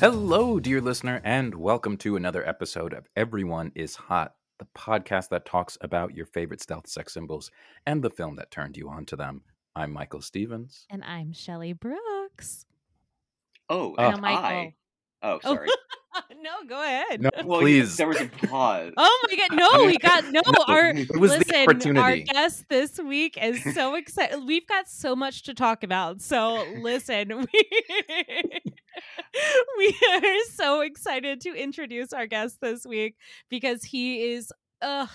Hello, dear listener, and welcome to another episode of Everyone is Hot, the podcast that talks about your favorite stealth sex symbols and the film that turned you on to them. I'm Michael Stevens. And I'm Shelly Brooks. Oh, Oh. and Now, Michael. I. Oh, Oh. sorry. no, go ahead. No, Well, you- please. there was a pause. Oh my god, no, we got no, No, our it was the listen, our guest this week is so excited. We've got so much to talk about. So listen, we we are so excited to introduce our guest this week because he is ugh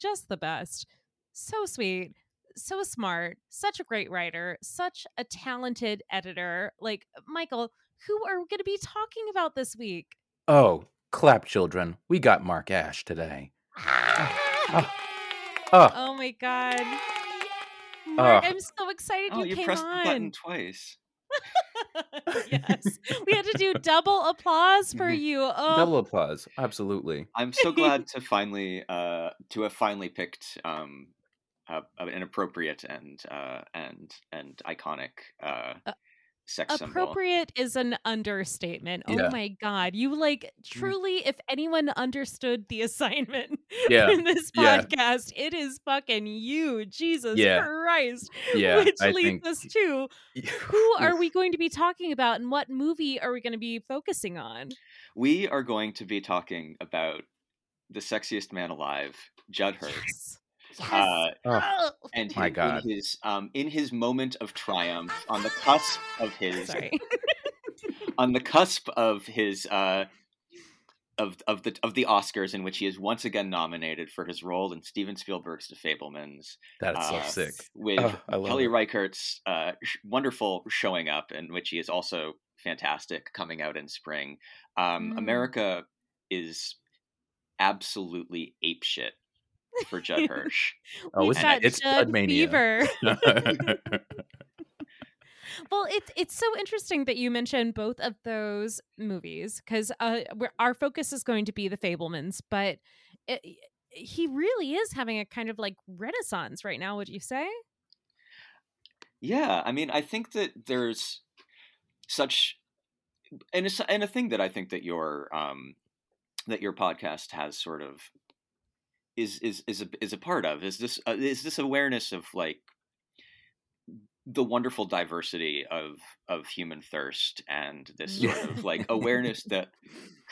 just the best. So sweet, so smart, such a great writer, such a talented editor. Like Michael, who are we going to be talking about this week? Oh, clap, children. We got Mark Asch today. Oh, Oh my god. Mark, Oh. I'm so excited Oh, you, you came pressed the button on. twice. yes. We had to do double applause for you. Oh, double applause. Absolutely. I'm so glad to finally, uh, to have finally picked um, uh, an appropriate and uh, and and iconic uh, Uh, sex symbol. appropriate is an understatement. Oh yeah. Oh my god. You like mm. truly if anyone understood the assignment Yeah, in this yeah. podcast, it is fucking you. Jesus Yeah. Christ. Yeah, Which I leads think- us to who are we going to be talking about and what movie are we going to be focusing on? We are going to be talking about the sexiest man alive, Judd Hirsch. Yes. Uh, Oh, and My him God. in his um, in his moment of triumph on the cusp of his on the cusp of his uh, of of the of the Oscars, in which he is once again nominated for his role in Steven Spielberg's The Fabelmans, that's uh, so sick. with Oh, Kelly it. Reichardt's uh, sh- wonderful showing up, in which he is also fantastic, coming out in spring. Um, Mm. America is absolutely apeshit for Judd Hirsch. Oh, We've it's, got it's Judd Judd fever. mania. Well, it's it's so interesting that you mentioned both of those movies because uh, our focus is going to be the Fabelmans, but it, he really is having a kind of like renaissance right now. Would you say? Yeah, I mean, I think that there's such, and it's, and a thing that I think that your um that your podcast has sort of is is is a, is a part of is this uh, is this awareness of like the wonderful diversity of of human thirst and this sort of like awareness that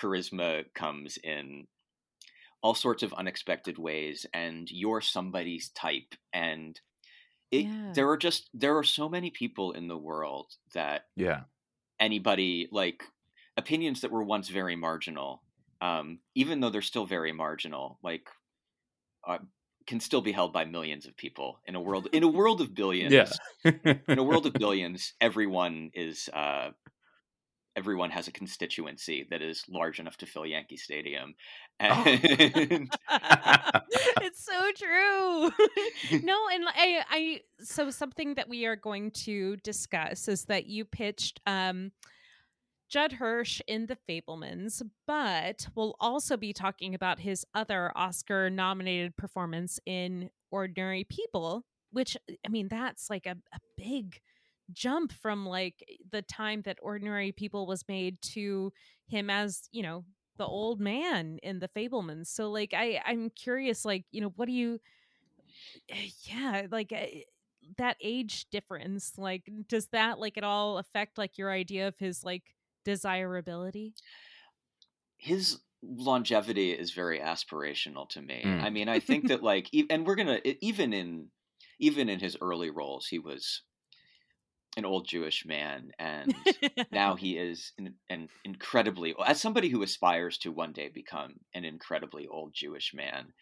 charisma comes in all sorts of unexpected ways and you're somebody's type and it, Yeah. there are just there are so many people in the world that yeah. anybody like opinions that were once very marginal um even though they're still very marginal like uh, can still be held by millions of people in a world in a world of billions Yeah. in a world of billions everyone is uh everyone has a constituency that is large enough to fill Yankee Stadium. Oh. And it's so true. no, and I, I, so something that we are going to discuss is that you pitched um, Judd Hirsch in The Fabelmans, but we'll also be talking about his other Oscar nominated performance in Ordinary People, which, I mean, that's like a, a big jump from like the time that Ordinary People was made to him as, you know, the old man in The Fabelmans. So, like, I, I'm curious, like, you know, what do you, yeah, like, eh, that age difference like does that like at all affect like your idea of his like desirability? his longevity is very aspirational to me. Mm. I mean, I think that like, and we're gonna even in even in his early roles, he was an old Jewish man, and now he is an, an incredibly as somebody who aspires to one day become an incredibly old Jewish man.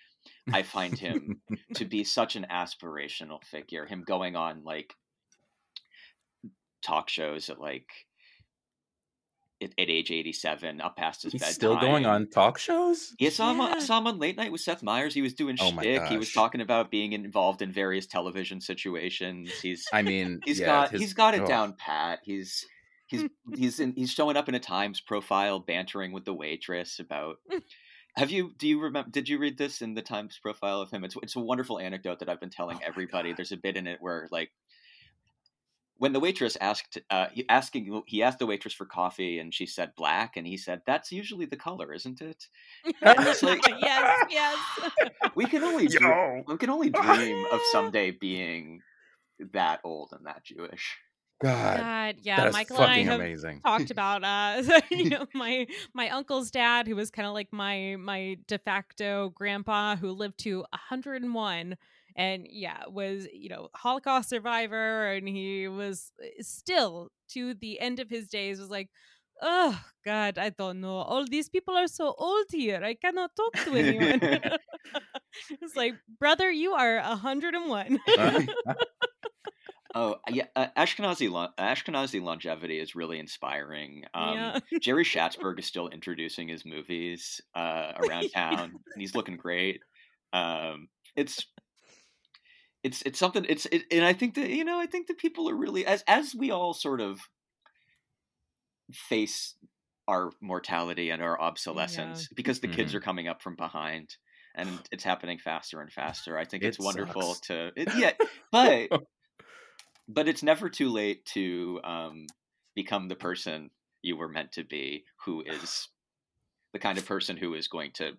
I find him to be such an aspirational figure. Him going on like talk shows at like at, at age eighty seven, up past his He's bedtime. still going on talk shows. Yeah, I saw, him, on- I saw him on Late Night with Seth Meyers. He was doing Oh shtick. He was talking about being involved in various television situations. He's I mean, he's yeah, got his- he's got it oh. down pat. He's he's he's in, he's showing up in a Times profile, bantering with the waitress about. Mm. Have you do you remember? Did you read this in the Times profile of him? It's it's a wonderful anecdote that I've been telling Oh everybody. God. There's a bit in it where like. When the waitress asked, uh, he asking, he asked the waitress for coffee, and she said black, and he said, "That's usually the color, isn't it?" it's like- yes, yes. We can only dream, Yo. we can only dream of someday being that old and that Jewish. God, God, yeah. that is Michael and I have amazing. talked about uh you know my my uncle's dad who was kind of like my my de facto grandpa who lived to 101 and yeah was you know holocaust survivor and he was uh, still to the end of his days was like oh god i don't know all these people are so old here i cannot talk to anyone it's like brother you are 101 Oh yeah, uh, Ashkenazi lo- Ashkenazi longevity is really inspiring. Um, Yeah. Jerry Schatzberg is still introducing his movies uh, around town, and he's looking great. Um, it's it's it's something. It's it, and I think that you know I think that people are really as as we all sort of face our mortality and our obsolescence because the kids Mhm. are coming up from behind and it's happening faster and faster. I think It it's wonderful sucks. to it, yeah, but but it's never too late to um, become the person you were meant to be, who is the kind of person who is going to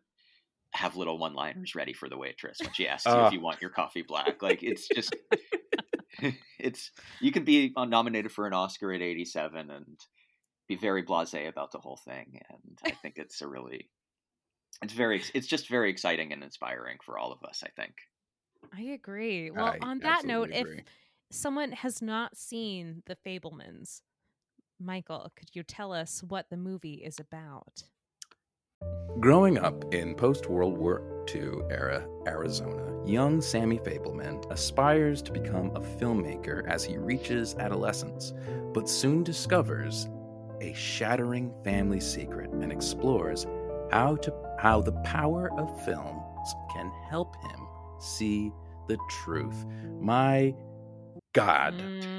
have little one-liners ready for the waitress when she asks you Ah. if you want your coffee black. Like it's just, it's you can be uh, nominated for an Oscar at 87 and be very blasé about the whole thing, and I think it's a really, it's very, it's just very exciting and inspiring for all of us. I think. I agree. Well, I on that note, absolutely if someone has not seen The Fabelmans, Michael, could you tell us what the movie is about? Growing up in post World War II era Arizona, young Sammy Fabelman aspires to become a filmmaker as he reaches adolescence, but soon discovers a shattering family secret and explores how to how the power of films can help him see the truth. My God.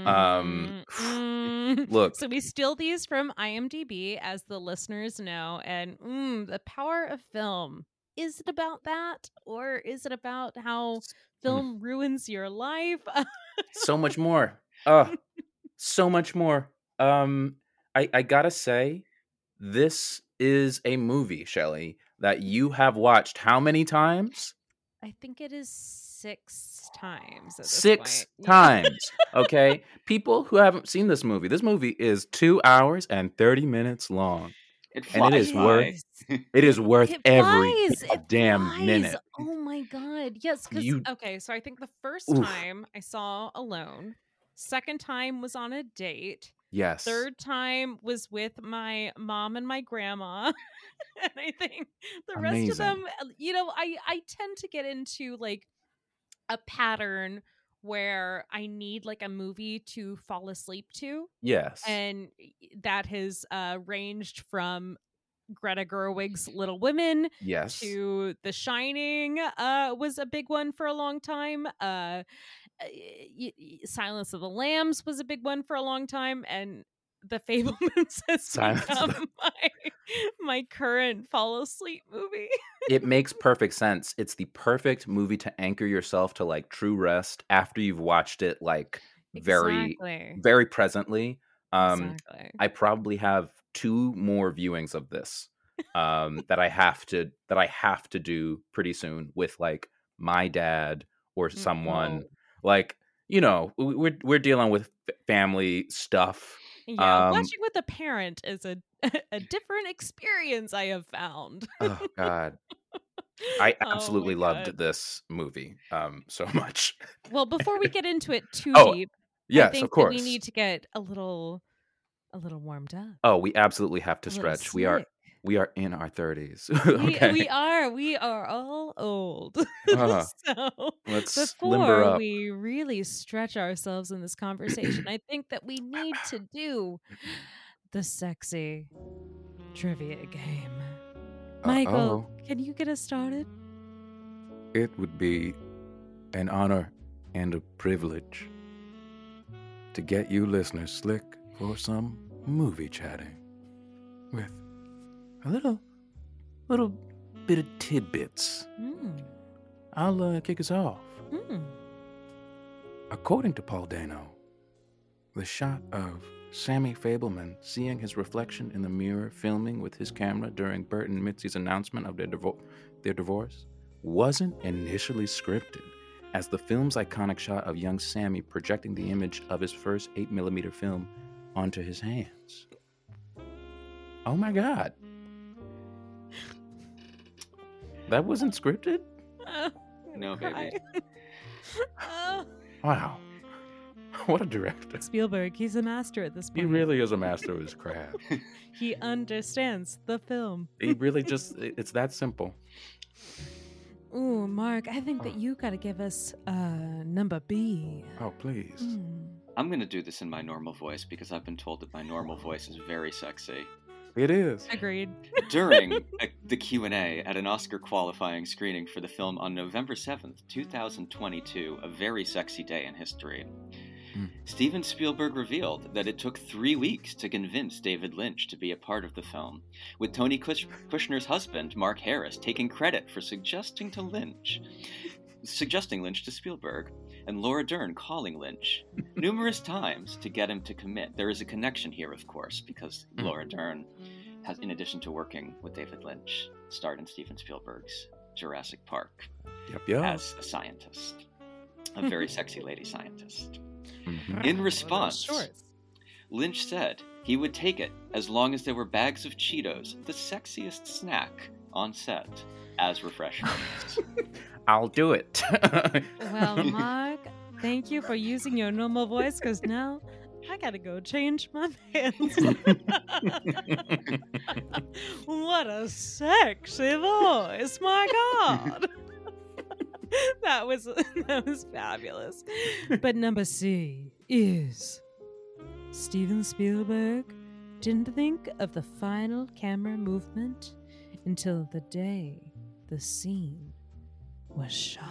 Um, Mm, look. So we steal these from IMDb, as the listeners know, and mm, the power of film. Is it about that, or is it about how film ruins your life? so much more. Uh so much more. Um I I got to say this is a movie, Shelley, that you have watched how many times? I think it is six times. At this Six point. Times. Okay? People who haven't seen this movie. This movie is 2 hours and 30 minutes long. It And it is worth. It is worth It every it damn flies. minute. Oh my god. Yes, because okay, so I think the first Oof. time I saw alone, second time was on a date, Yes. third time was with my mom and my grandma. and I think the rest of them, uh, you know, I I tend to get into like a pattern where I need like a movie to fall asleep to. Yes. And that has uh, ranged from Greta Gerwig's Little Women yes. to The Shining uh, was a big one for a long time. Uh, y- Silence of the Lambs was a big one for a long time, and The Fabelmans has Silence become the- my my current fall asleep movie. it makes perfect sense. It's the perfect movie to anchor yourself to like true rest after you've watched it like very Exactly. very presently. Um exactly. I probably have two more viewings of this um that I have to that I have to do pretty soon with like my dad or someone Oh. like you know we- we're we're dealing with family stuff. Yeah, um, watching with a parent is a a different experience. I have found. Oh god. I Oh absolutely loved God. this movie um so much. Well, before we get into it too Oh, deep, I Yes, think of course. we need to get a little a little warmed up. Oh, we absolutely have to a stretch. We are. We are in our 30s. We, okay. we are we are all old. Uh, so let's limber before up. we really stretch ourselves in this conversation, I think that we need to do the sexy trivia game. Michael, Uh-oh. can you get us started? It would be an honor and a privilege to get you listeners slick for some movie chatting with a little little bit of tidbits. Mm. I'll uh, kick us off. Mm. According to Paul Dano, the shot of Sammy Fabelman seeing his reflection in the mirror filming with his camera during Burt and Mitzi's announcement of their, divo- their divorce wasn't initially scripted, as the film's iconic shot of young Sammy projecting the image of his first 8mm film onto his hands. Oh my god. That wasn't scripted? I'm No, gonna baby. cry. Oh, Wow. What a director. Spielberg, he's a master at this He really is a master of his craft. He understands the film. He really just, it's that simple. Ooh, Mark, I think that Oh. you got to give us uh number B. Oh, please. Mm. I'm gonna do this in my normal voice because I've been told that my normal voice is very sexy. It is. Agreed. During a, the Q&A at an Oscar qualifying screening for the film on November 7th, 2022, a very sexy day in history. Hmm. Steven Spielberg revealed that it took three weeks to convince David Lynch to be a part of the film, with Tony Kush- Kushner's husband, Mark Harris, taking credit for suggesting to Lynch, suggesting Lynch to Spielberg, and Laura Dern calling Lynch numerous times to get him to commit. There is a connection here, of course, because Hmm. Laura Dern has, in addition to working with David Lynch, starred in Steven Spielberg's Jurassic Park Yep, yep. as a scientist, a very sexy lady scientist. Mhm. In response, Lynch said he would take it as long as there were bags of Cheetos, the sexiest snack on set, as refreshments. I'll do it. Well, Mark, thank you for using your normal voice because now I gotta go change my pants. what a sexy voice! My God, that was that was fabulous. But number C is Steven Spielberg didn't think of the final camera movement until the day the scene was shot.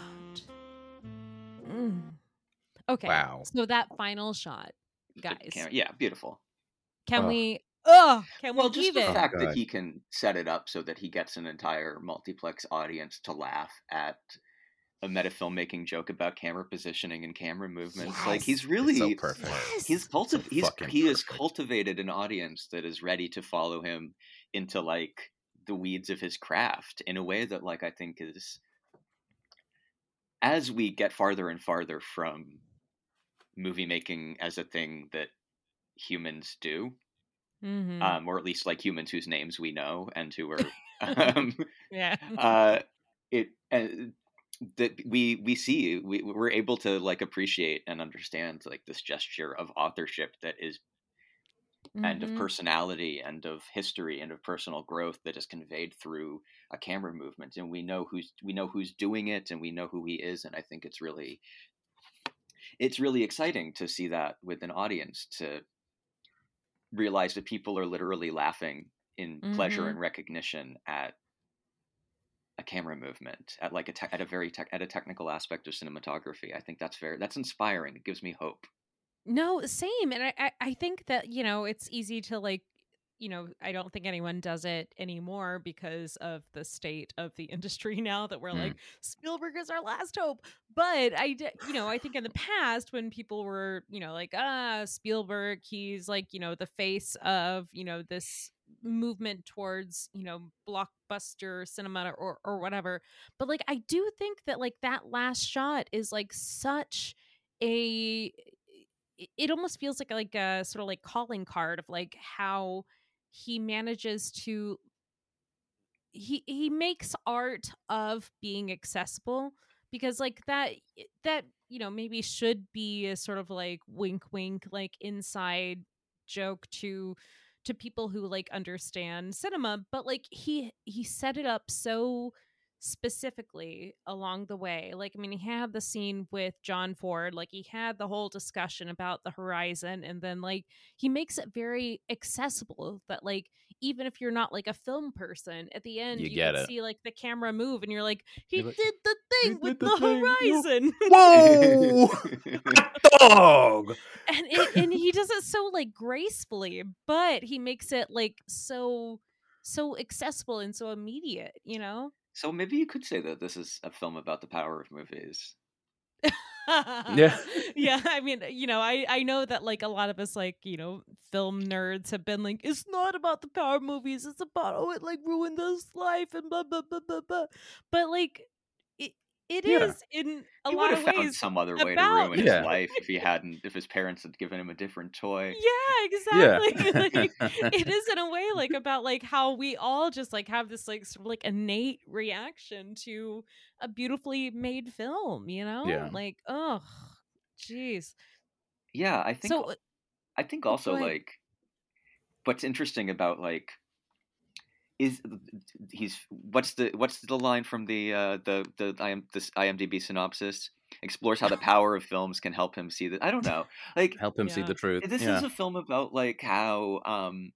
Mm. Okay. Wow. So that final shot, guys. Can- yeah, beautiful. Can Ugh. we? Oh, Can Well, we just leave the it? Oh, fact that he can set it up so that he gets an entire multiplex audience to laugh at a meta filmmaking joke about camera positioning and camera movements. Like he's really so perfect. Yes. he's cultiv- he's fucking he has cultivated an audience that is ready to follow him into like the weeds of his craft in a way that like I think is as we get farther and farther from movie making as a thing that humans do Mhm. um, or at least like humans whose names we know and who are um, yeah. uh, it uh, that we we see we we're able to like appreciate and understand like this gesture of authorship that is and of personality and of history and of personal growth that is conveyed through a camera movement and we know who's we know who's doing it and we know who he is and i think it's really it's really exciting to see that with an audience to realize that people are literally laughing in pleasure Mhm. and recognition at a camera movement at like a te- at a very tech at a technical aspect of cinematography. I think that's very that's inspiring. It gives me hope No, same. And I, I, I think that, you know, it's easy to like, you know, I don't think anyone does it anymore because of the state of the industry now that we're Mm. like, Spielberg is our last hope. But I, you know, I think in the past when people were, you know, like, ah, Spielberg, he's like, you know, the face of, you know, this movement towards, you know, blockbuster cinema or, or whatever. But like, I do think that like that last shot is like such a it- it almost feels like like a sort of like calling card of like how he manages to he he makes art of being accessible because like that that you know maybe should be a sort of like wink wink like inside joke to to people who like understand cinema but like he he set it up so specifically along the way like i mean he had the scene with john ford like he had the whole discussion about the horizon and then like he makes it very accessible that like even if you're not like a film person at the end You you, get can it. see like the camera move and you're like he You're like, did the thing with the the, thing. Horizon Whoa! Dog! and it, and he does it so like gracefully but he makes it like so so accessible and so immediate you know so maybe you could say that this is a film about the power of movies Yeah. yeah i mean uh, you know i i know that like a lot of us like you know film nerds have been like it's not about the power of movies it's about oh it like ruined his life and blah blah blah blah blah but like it it is Yeah. in a he lot of ways some other way to ruin Yeah. his life if he hadn't if his parents had given him a different toy yeah Yeah. exactly like, it is in a way like about like how we all just like have this like sort of like innate reaction to a beautifully made film you know Yeah. like oh jeez yeah i think so uh, I think also like what's interesting about like is he's what's the what's the line from the uh the the IM, this IMDb synopsis explores how the power of films can help him see that I don't know like Help him see the truth. this yeah. is a film about like how um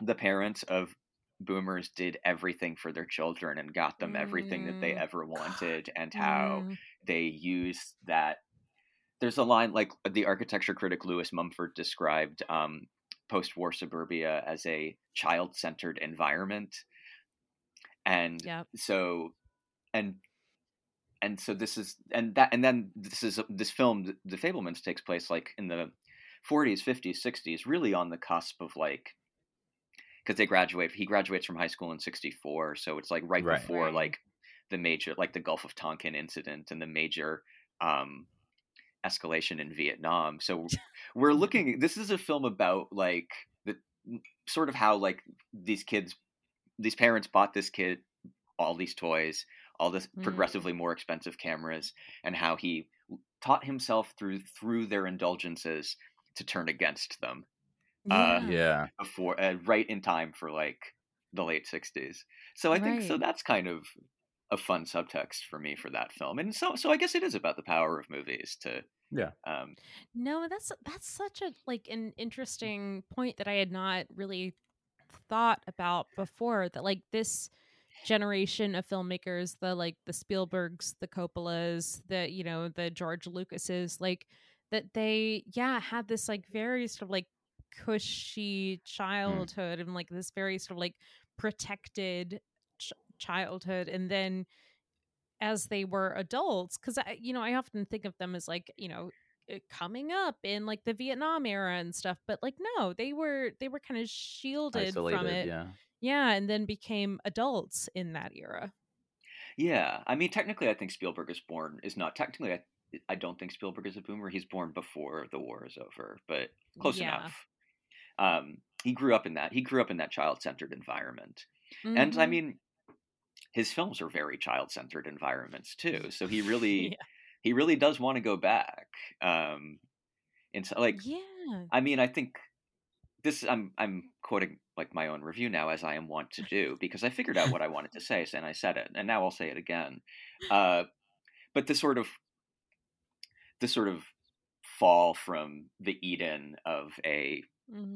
the parents of boomers did everything for their children and got them everything that they Mm. ever wanted and how mm, they use that there's a line like the architecture critic lewis mumford described um, post-war suburbia as a child-centered environment and Yep. so and and so this is and that and then this is this film the, the fabelmans takes place like in the 40s 50s 60s really on the cusp of like because they graduate he graduates from high school in 64 so it's like right, Right. before Right. like the major like the gulf of tonkin incident and the major um escalation in vietnam so we're looking this is a film about like the sort of how like these kids these parents bought this kid all these toys all this Mm. progressively more expensive cameras and how he taught himself through through their indulgences to turn against them uh, yeah. yeah. before uh, right in time for like the late 60s so i think so that's kind of a fun subtext for me for that film and so so i guess it is about the power of movies to Yeah. um No, that's that's such a like an interesting point that I had not really thought about before that like this generation of filmmakers, the like the Spielbergs, the Coppolas, the you know, the George Lucases, like that they yeah, had this like very sort of like cushy childhood and like this very sort of like protected ch- childhood and then as they were adults because i you know i often think of them as like you know uh, coming up in like the vietnam era and stuff but like no they were they were kind of shielded Isolated. from it Yeah. yeah and then became adults in that era yeah i mean technically i think spielberg is born is not technically i I don't think Spielberg is a boomer. He's born before the war is over, but close Yeah. enough. Um, he grew up in that. He grew up in that child-centered environment. and I Mhm. mean, his films are very child-centered environments too. So he really, Yeah. he really does want to go back. Um, and so, like, yeah I mean, I think this. I'm I'm quoting like my own review now, as I am wont to do, because I figured out what I wanted to say, and I said it, and now I'll say it again. Uh, but the sort of, the sort of fall from the Eden of a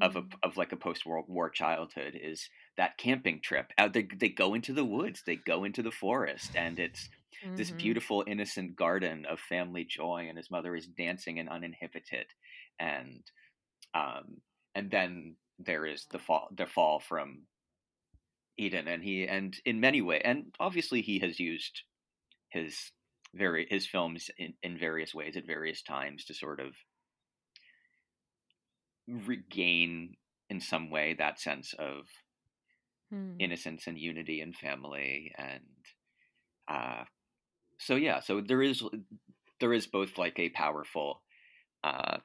of a Mhm. of like a post World War childhood is that camping trip. Out they they go into the woods, they go into the forest, and it's this Mhm. beautiful innocent garden of family joy, and his mother is dancing and uninhibited, and um and then there is the fall the fall from Eden, and he and in many ways, and obviously he has used his very his films in, in various ways at various times to sort of regain in some way that sense of Hmm. innocence and unity and family and uh so yeah so there is there is both like a powerful uh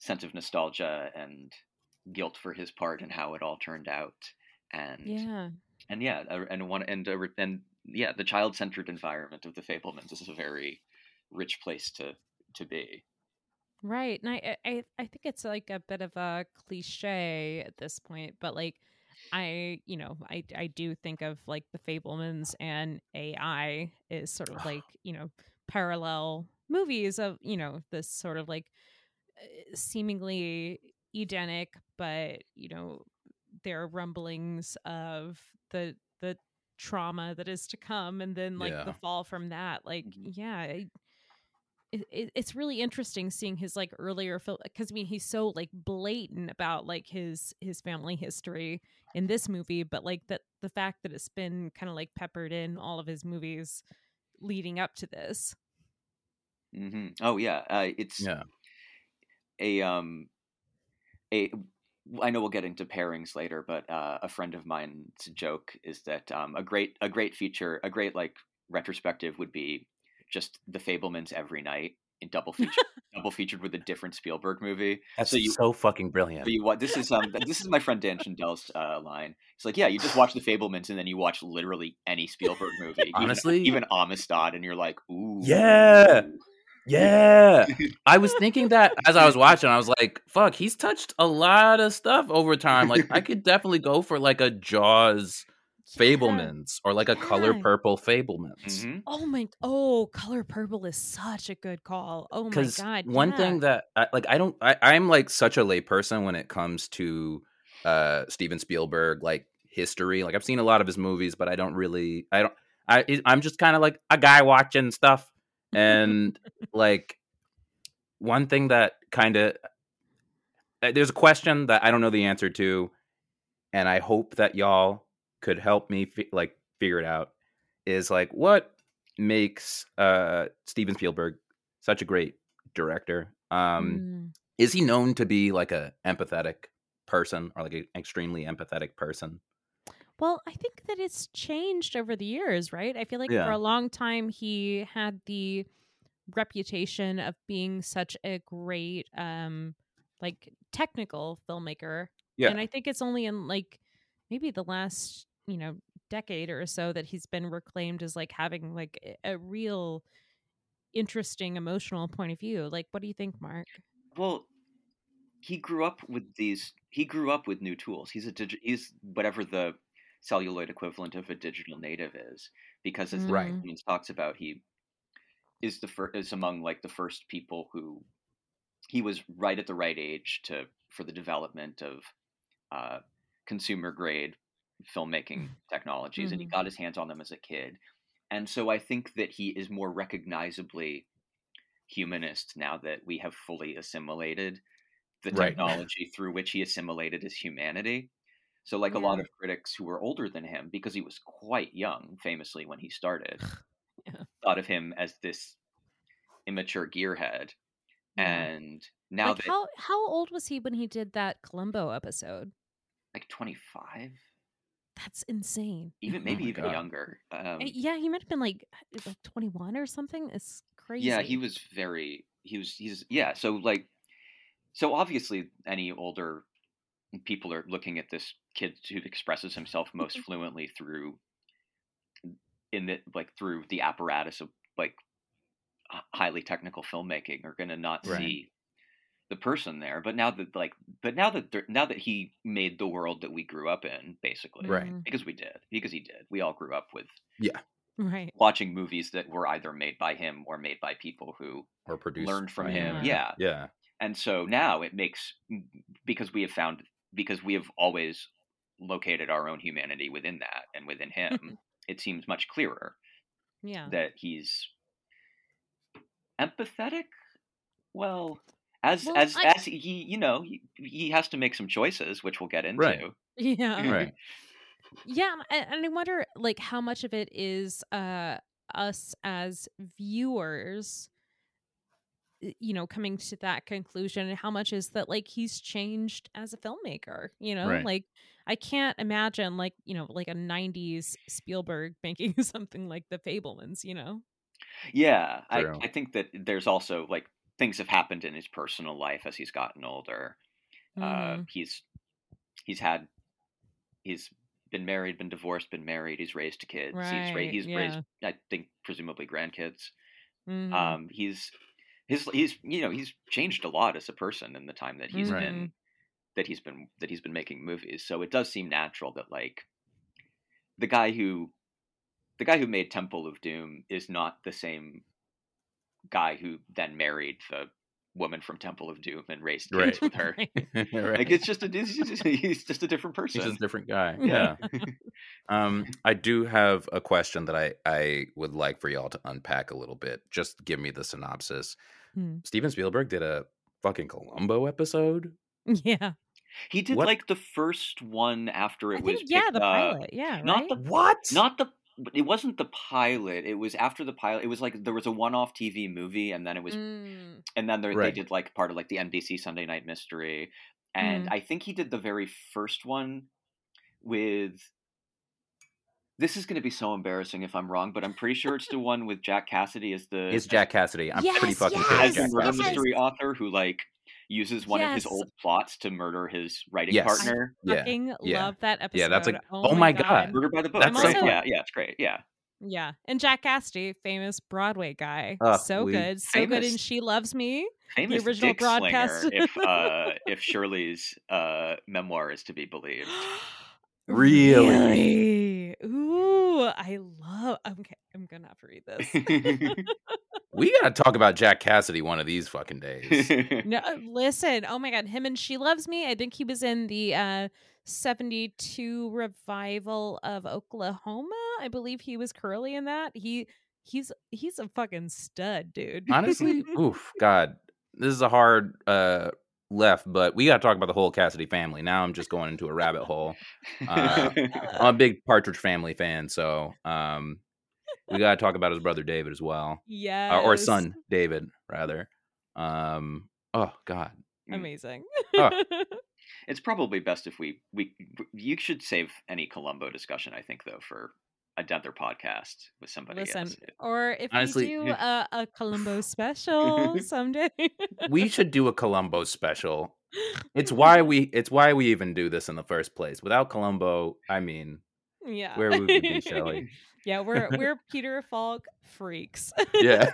sense of nostalgia and guilt for his part and how it all turned out and Yeah. and yeah uh, and one and uh, and yeah the child-centered environment of the fabelmans is a very rich place to to be Right. And I, I I think it's like a bit of a cliche at this point, but like I, you know, I I do think of like the Fabelmans and AI is sort of like, you know, parallel movies of, you know, this sort of like uh, seemingly Edenic, but, you know, there are rumblings of the the trauma that is to come and then like Yeah. the fall from that. Like, Mhm. yeah, I, it, it, it's really interesting seeing his like earlier film because I mean he's so like blatant about like his his family history in this movie, but like that the fact that it's been kind of like peppered in all of his movies leading up to this. Mm-hmm. oh yeah uh, it's Yeah. a um a I know we'll get into pairings later, but uh, a friend of mine's joke is that um, a great a great feature, a great like retrospective would be just the Fabelmans every night in double feature, double featured with a different Spielberg movie. That's So you- so fucking brilliant. So you this is um this is my friend Dan Chandell's uh, line. It's like yeah, you just watch the Fabelmans and then you watch literally any Spielberg movie, even- Honestly- even, Amistad, and you're like ooh Yeah. Yeah. I was thinking that as I was watching, I was like, fuck, he's touched a lot of stuff over time. Like I could definitely go for like a Jaws Fabelmans or like a color purple Fabelmans. Mhm. Oh my! Oh, color purple is such a good call. Oh my god! one yeah. thing that I, like I don't I, I'm like such a layperson when it comes to uh Steven Spielberg like history. Like I've seen a lot of his movies, but I don't really I don't I I'm just kind of like a guy watching stuff and like one thing that kind of there's a question that I don't know the answer to, and I hope that y'all could help me fi- like figure it out. Is like what makes uh Steven Spielberg such a great director? Um, Mm. is he known to be like a empathetic person or like an extremely empathetic person? Well, I think that it's changed over the years, right? I feel like for a long time he had the reputation of being such a great um like technical filmmaker. Yeah. And I think it's only in like maybe the last, you know, decade or so that he's been reclaimed as like having like a- real interesting emotional point of view. Like what do you think, Mark? Well, he grew up with these. He grew up with new tools. He's a digi- he's whatever the celluloid equivalent of a digital native is, because as the Right. Talks about, he is the first is among like the first people who he was right at the right age to for the development of uh, consumer grade filmmaking technologies, and he Mhm. got his hands on them as a kid. And so I think that he is more recognizably humanist now that we have fully assimilated the Right. technology through which he assimilated his humanity. So, like a lot of critics who were older than him, because he was quite young, famously when he started, Yeah. thought of him as this immature gearhead. Yeah. And now like that how how old was he when he did that Columbo episode? like twenty five, That's insane. even Oh maybe my even God. younger. Um, Uh, yeah, he might have been like like 21 or something. It's crazy. Yeah, he was very he was he's yeah, so like so obviously any older people are looking at this kid who expresses himself most fluently through in the like through the apparatus of like highly technical filmmaking are going to not Right. see the person there but now that like but now that they're- now that he made the world that we grew up in basically Right. Mhm. because we did because he did we all grew up with Yeah. Right. watching movies that were either made by him or made by people who Or produced learned from him. him. Yeah. Yeah. and so now it makes because we have found because we have always located our own humanity within that and within him it seems much clearer Yeah. that he's empathetic well as Well, as I- as he you know he, he has to make some choices which we'll get into Right. Yeah. Right. Yeah, and, and I wonder like how much of it is uh us as viewers you know coming to that conclusion and how much is that like he's changed as a filmmaker you know Right. like i can't imagine like you know like a 90s spielberg making something like the fabelmans you know Yeah, I, I think that there's also like things have happened in his personal life as he's gotten older. Uh, Mm. he's he's had he's been married, been divorced, been married. He's raised kids. he's Right, raised he's raised. I think presumably grandkids. Mhm. Um, he's his he's you know he's changed a lot as a person in the time that he's Right. been that he's been that he's been making movies. So it does seem natural that like the guy who the guy who made Temple of Doom is not the same guy who then married the woman from Temple of Doom and raised kids Right. with her. right. Like it's just a he's just, he's just a different person. He's just a different guy. Yeah. um, I do have a question that I I would like for y'all to unpack a little bit. Just give me the synopsis. Hmm. Steven Spielberg did a fucking Columbo episode. yeah he did What- like the first one after it i was think yeah picked the up. pilot yeah not right? the What? not the but it wasn't the pilot it was after the pilot it was like there was a one-off tv movie and then it was Mm. and then there, Right. they did like part of like the nbc sunday night mystery and i think he did the very first one with this is going to be so embarrassing if i'm wrong but i'm pretty sure it's the one with jack cassidy as the Is Jack Cassidy. I'm pretty fucking yes, sure as it's the Jack Cassidy. mystery author who like uses one of his old plots to murder his writing Yes. partner Yeah. fucking yeah. love that episode Yeah, that's like oh, oh my God. murder by the book That's right? so- yeah yeah it's great yeah Yeah, and Jack Cassidy, famous Broadway guy, Ugh, so we- good, so good, Famous- and she loves me. famous original dick broadcast. slinger if uh if shirley's uh memoir is to be believed Really? Really? Ooh, I love. Okay, I'm gonna have to read this. We gotta talk about Jack Cassidy one of these fucking days. no, uh, listen. Oh my god, him and she loves me. I think he was in the uh 72 revival of Oklahoma. I believe he was Curly in that. He he's he's a fucking stud, dude. Honestly, oof, God, this is a hard uh left, but we gotta talk about the whole Cassidy family. Now I'm just going into a rabbit hole. Uh, I'm a big Partridge Family fan, so um, we gotta talk about his brother David as well, yeah, uh, or son David rather. Um, oh God, Amazing. Oh. it's probably best if we we you should save any columbo discussion i think though for another podcast with somebody Listen, else or if Honestly- we do a, a Columbo special someday. we should do a Columbo special. It's why we it's why we even do this in the first place. Without Columbo, I mean, yeah. where would we be, Shelley? yeah, we're we're Peter Falk freaks. Yeah.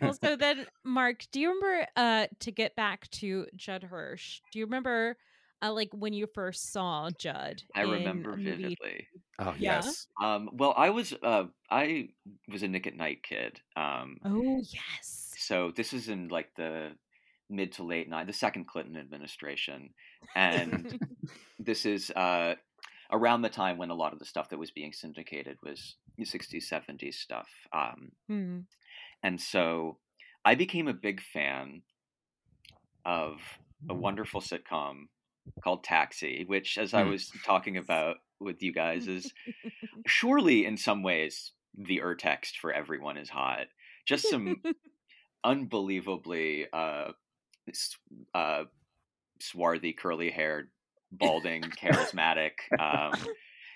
well, so then, Mark, do you remember uh to get back to Judd Hirsch? Do you remember uh, like when you first saw Judd? i remember a movie? vividly oh Yeah. yes. um well i was uh i was a nick at night kid um Oh yes. so this is in like the mid to late night the second clinton administration and this is uh around the time when a lot of the stuff that was being syndicated was 60s 70s stuff um Hmm. And so I became a big fan of a wonderful sitcom called Taxi, which, as I Hmm. was talking about with you guys, is surely in some ways the urtext for everyone is hot. Just some unbelievably uh, uh, swarthy, curly haired, balding, charismatic. Um,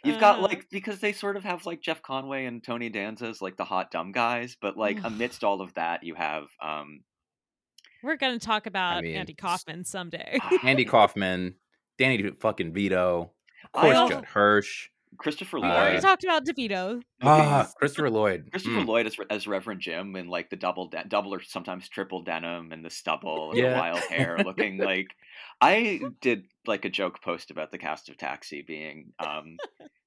You've got Uh-huh. like because they sort of have like Jeff Conway and Tony Danza as like the hot dumb guys, but like amidst all of that, you have um We're gonna talk about mean, Andy Kaufman someday. Andy Kaufman, Danny fucking Vito, of course, Judd Hirsch, Christopher Uh, we already Lloyd. talked about DeVito. ah, Christopher Lloyd. Christopher Mm. Lloyd as, as Reverend Jim in like the double de- double or sometimes triple denim and the stubble and Yeah. the wild hair, looking like I did like a joke post about the cast of Taxi being um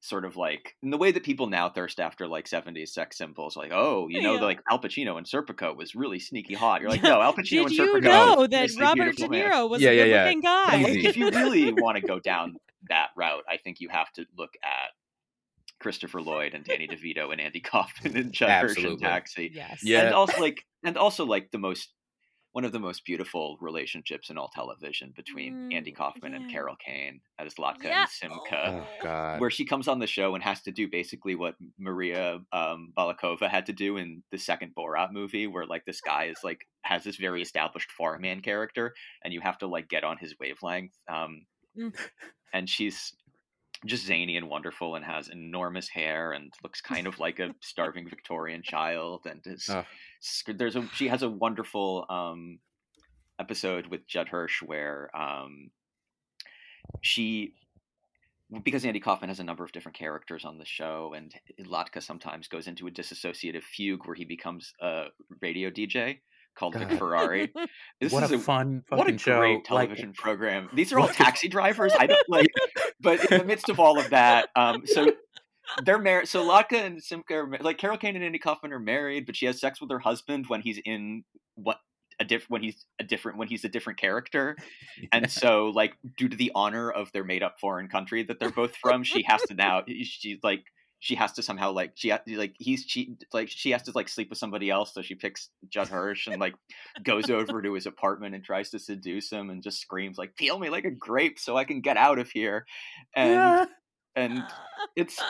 sort of like in the way that people now thirst after like 70s sex symbols like oh you know Yeah. like al pacino and serpico was really sneaky hot you're like no al pacino and Serpico. Did you serpico know is that Robert De beautiful man. Niro was Yeah, a yeah, yeah. good-looking guy? Easy. if you really want to go down that route i think you have to look at christopher lloyd and danny devito and andy kaufman and judd hirsch and taxi yes. Yeah. and also like and also like the most one of the most beautiful relationships in all television between Mm, Andy Kaufman and. Carol Kane as Latka Yeah. and Simca, Oh God. where she comes on the show and has to do basically what Maria um, Balakova had to do in the second Borat movie, where like this guy is like has this very established farm man character, and you have to like get on his wavelength. Um, Mm. And she's just zany and wonderful and has enormous hair and looks kind of like a starving Victorian child and is Oh. there's a she has a wonderful um episode with Judd Hirsch where um she because Andy Kaufman has a number of different characters on the show and Latka sometimes goes into a disassociative fugue where he becomes a radio DJ called Vic Ferrari. This what is a, fun fucking what a show! great Like, television program. These are all taxi drivers. I don't like, but in the midst of all of that, um, so they're married. So Latka and Simka, are, ma- like Carol Kane and Andy Kaufman are married, but she has sex with her husband when he's in what a diff when he's a different when he's a different character, and so like due to the honor of their made up foreign country that they're both from, she has to now she's like she has to somehow like she like he's she like she has to like sleep with somebody else so she picks Judd Hirsch and like goes over to his apartment and tries to seduce him and just screams like peel me like a grape so I can get out of here and and it's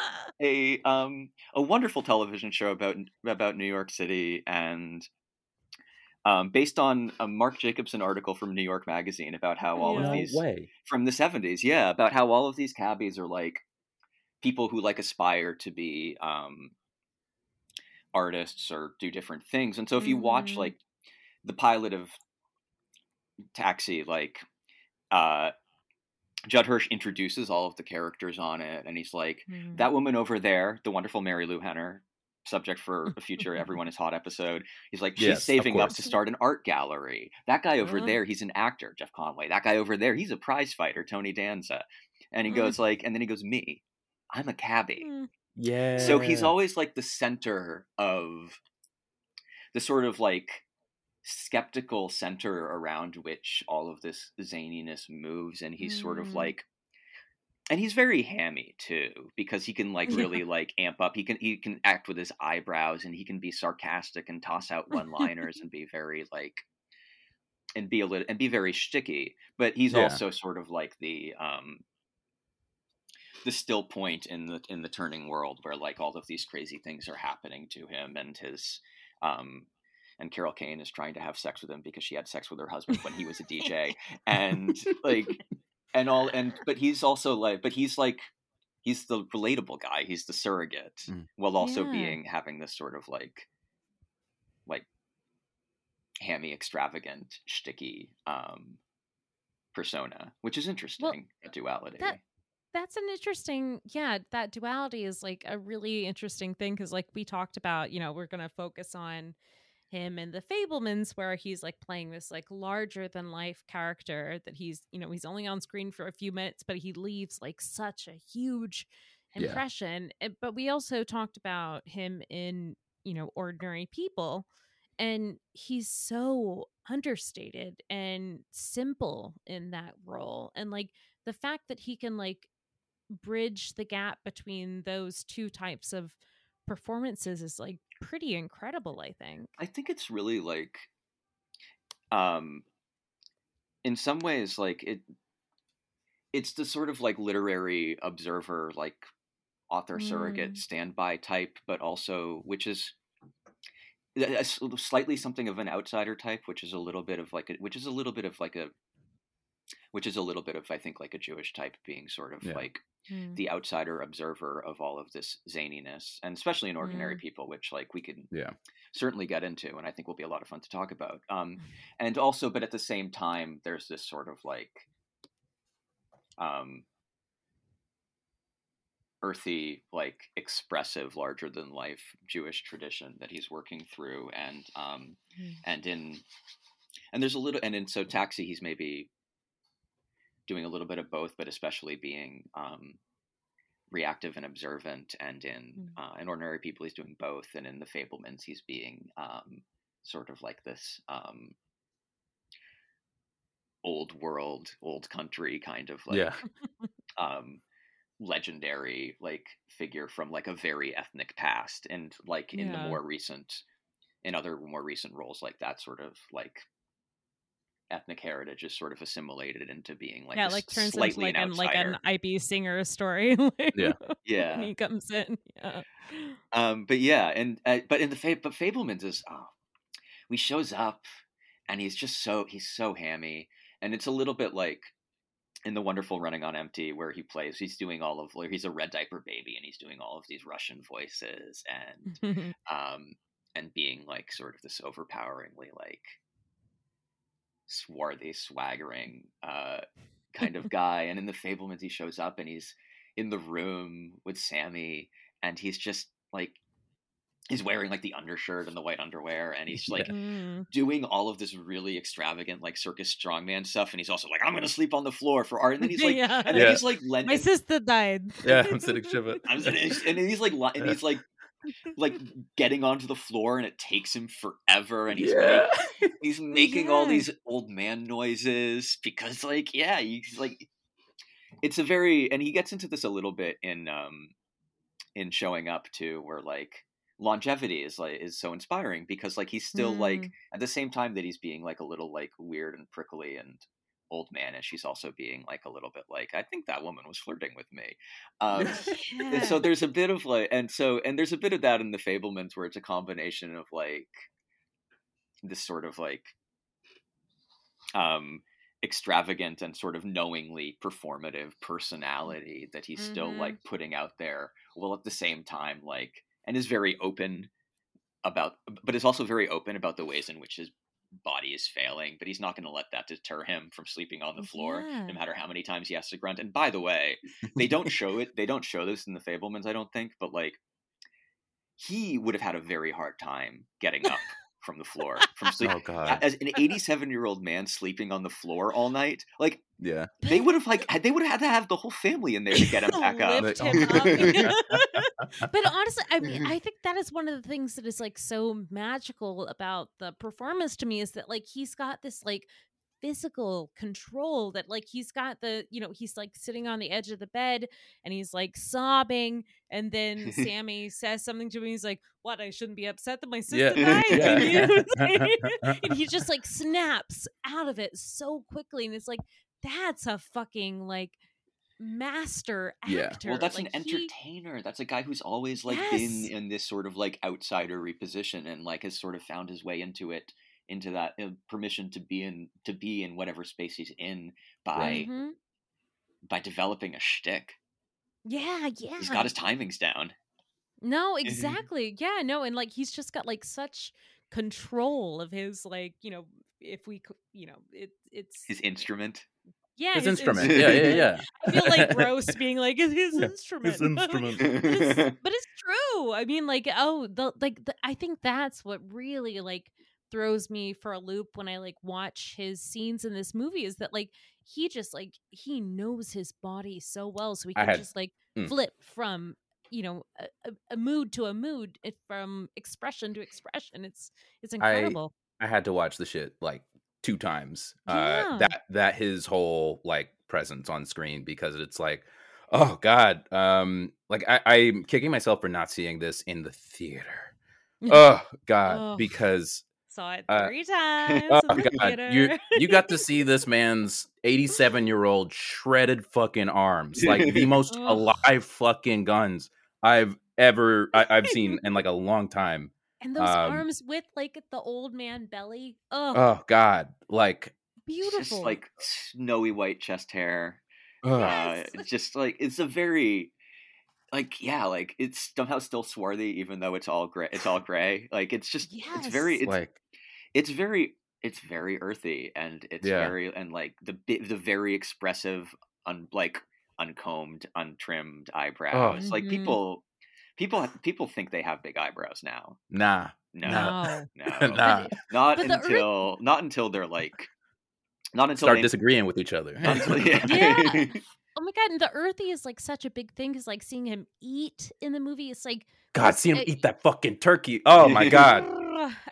a um a wonderful television show about about New York City and um, based on a Mark Jacobson article from New York Magazine about how all Yeah. of these way. from the 70s yeah about how all of these cabbies are like people who like aspire to be um artists or do different things and so if you watch Mhm. like the pilot of taxi like uh judd hirsch introduces all of the characters on it and he's like Mm. that woman over there the wonderful marilu henner subject for a future everyone is hot episode he's like she's Yes, saving up to start an art gallery that guy over Mhm. there he's an actor jeff conway that guy over there he's a prize fighter tony danza and he Mm. goes like and then he goes me i'm a cabbie Mm. Yeah. so he's always like the center of the sort of like skeptical center around which all of this zaniness moves and he's sort of Mm. like and he's very hammy too because he can like really like amp up he can he can act with his eyebrows and he can be sarcastic and toss out one liners and be very like and be a little and be very sticky but he's Yeah. also sort of like the um the still point in the in the turning world where like all of these crazy things are happening to him and his um and Carol Kane is trying to have sex with him because she had sex with her husband when he was a DJ and like and all and but he's also like but he's like he's the relatable guy he's the surrogate Mm. while also Yeah. being having this sort of like like hammy extravagant sticky um persona which is interesting a duality that- That's an interesting, yeah, that duality is like a really interesting thing because, like, we talked about, you know, we're going to focus on him and the Fabelmans, where he's like playing this like larger than life character that he's, you know, he's only on screen for a few minutes, but he leaves like such a huge impression. Eh, But we also talked about him in, you know, ordinary people. And he's so understated and simple in that role. And like the fact that he can like bridge the gap between those two types of performances is like pretty incredible, I think. I think it's really like um in some ways like it it's the sort of like literary observer like author surrogate Mm. standby type but also which is a- slightly something of an outsider type which is a little bit of like a which is a little bit of like a which is a little bit of i think like a jewish type being sort of Yeah. like Mm. the outsider observer of all of this zaniness and especially in ordinary people which like we can Yeah. certainly get into and i think will be a lot of fun to talk about um and also but at the same time there's this sort of like um earthy like expressive larger than life jewish tradition that he's working through and um Mm. and in and there's a little and in so taxi he's maybe doing a little bit of both but especially being um reactive and observant, and in Mm. uh, in ordinary people he's doing both, and in the Fabelmans he's being um, sort of like this um, old world, old country kind of like yeah. um legendary like figure from like a very ethnic past and like in the more recent in other more recent roles like that sort of like ethnic heritage is sort of assimilated into being like yeah, like turns into like an an like an. IB singer story. like, Yeah. Yeah. when he comes in. Yeah. um but yeah and uh, but in the Fa- but fabelmans is oh he shows up and he's just so he's so hammy and it's a little bit like in the wonderful running on empty where he plays he's doing all of where he's a red diaper baby and he's doing all of these russian voices and um and being like sort of this overpoweringly like swarthy swaggering uh kind of guy and in the fabelmans he shows up and he's in the room with sammy and he's just like he's wearing like the undershirt and the white underwear and he's like Mm. doing all of this really extravagant like circus strongman stuff and he's also like i'm gonna sleep on the floor for art and then he's like Yeah. and then Yeah. he's like My lending sister died. Yeah, I'm sitting Shiva. I'm sitting, and he's like li- and he's like like getting onto the floor and it takes him forever and he's Yeah. make, he's making all these old man noises because like yeah he's like it's a very and he gets into this a little bit in um in showing up too where like longevity is like is so inspiring because like he's still like Mm. at the same time that he's being like a little like weird and prickly and old manish he's also being like a little bit like i think that woman was flirting with me um and Yeah. so there's a bit of like and so and there's a bit of that in the fabelmans where it's a combination of like this sort of like um extravagant and sort of knowingly performative personality that he's still Mhm. like putting out there while at the same time like and is very open about but is also very open about the ways in which his body is failing but he's not going to let that deter him from sleeping on the floor Yeah. no matter how many times he has to grunt and by the way they don't show it they don't show this in the fabelmans i don't think but like he would have had a very hard time getting up from the floor from sleep Oh god. as an 87 year old man sleeping on the floor all night like Yeah. they would have like they would have had to have the whole family in there to get him back up oh, him oh. up. but honestly, I mean, mm-hmm. I think that is one of the things that is like so magical about the performance to me is that like he's got this like physical control that like he's got the you know he's like sitting on the edge of the bed and he's like sobbing and then sammy says something to him he's like what i shouldn't be upset that my sister Yeah. died and, Yeah. he, and he just like snaps out of it so quickly and it's like that's a fucking like master Yeah. actor well that's Like, an he- entertainer that's a guy who's always like Yes. been in this sort of like outsidery position and like has sort of found his way into it into that uh, permission to be in to be in whatever space he's in by Mhm. by developing a shtick. Yeah, yeah. He's got his timings down. No, exactly. Yeah, no, and like he's just got like such control of his like, you know, if we c- you know, it it's His instrument. yeah, His instrument. Yeah, yeah, yeah. I feel like gross being like his, his Yeah, instrument. His instrument. but, it's, but it's true. I mean, like, oh, the like, the, I think that's what really like throws me for a loop when I like watch his scenes in this movie is that like he just like he knows his body so well, so he can had- just like mm. flip from you know a, a, mood to a mood, from expression to expression. It's it's incredible. I had to watch the shit like two times. Yeah. Uh that that his whole like presence on screen because it's like, oh God. Um like I, I'm kicking myself for not seeing this in the theater. Oh God. Ugh. Because Saw it uh, three times. oh in the God, you you got to see this man's 87 year old shredded fucking arms, like the most alive fucking guns I've ever I, I've seen in like a long time. and those um, arms with like the old man belly. Oh, Oh God, like beautiful. Just like snowy white chest hair. ugh. Uh, Yes. just like it's a very like yeah, like it's somehow still swarthy even though it's all gray. It's all gray. Like it's just it's very it's like it's very it's very earthy and it's Yeah. very and like the the very expressive un, like uncombed untrimmed eyebrows like Mhm. people people people think they have big eyebrows now nah. no no. no nah. not but the ori- until not until they're like not until Start they, disagreeing with each other. until, yeah. Yeah. Oh my god! And the earthy is like such a big thing because like seeing him eat in the movie, it's like God, see him it- eat that fucking turkey. Oh my god.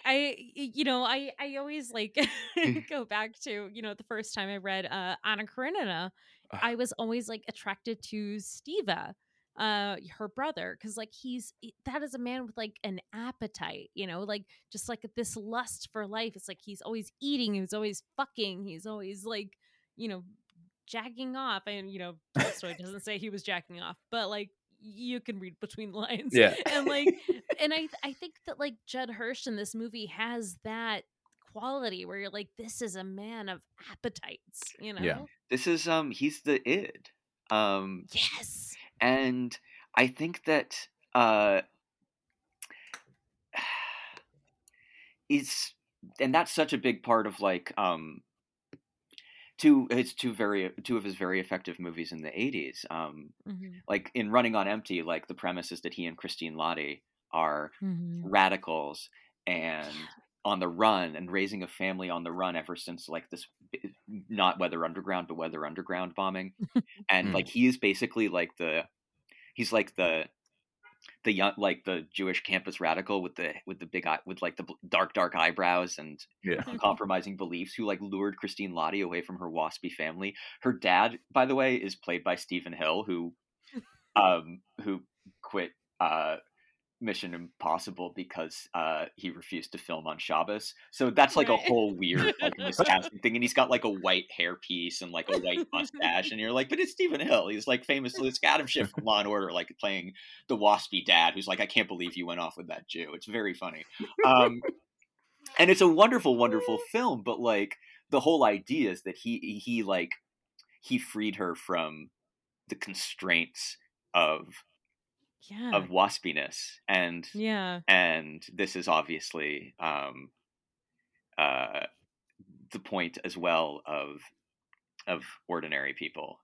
I you know I I always like go back to you know the first time I read uh Anna Karenina Ah. I was always like attracted to Stiva uh her brother because like he's that is a man with like an appetite you know like just like this lust for life it's like he's always eating he's always fucking he's always like you know jacking off and you know Tolstoy doesn't say he was jacking off but like you can read between the lines Yeah. and like and i i think that like judd hirsch in this movie has that quality where you're like this is a man of appetites you know Yeah. This is um he's the id. Um yes and I think that uh it's and that's such a big part of like um two his two very two of his very effective movies in the 80s um Mhm, like in running on empty like the premise is that he and christine lahti are mhm. radicals and on the run and raising a family on the run ever since like this not weather underground but weather underground bombing and Mm. like he is basically like the he's like the the young like the jewish campus radical with the with the big eye with like the dark dark eyebrows and Yeah. uncompromising beliefs who like lured christine lahti away from her waspy family her dad by the way is played by stephen hill who um who quit uh Mission Impossible because uh, he refused to film on Shabbos. So that's like Right. a whole weird like miscasting thing. And he's got like a white hairpiece and like a white mustache, and you're like, but it's Stephen Hill. He's like famously it's Adam Schiff from Law and Order, like playing the waspy dad who's like, I can't believe you went off with that Jew. It's very funny. Um, and it's a wonderful, wonderful film. But like the whole idea is that he he like he freed her from the constraints of yeah of waspiness and yeah and this is obviously um uh the point as well of of ordinary people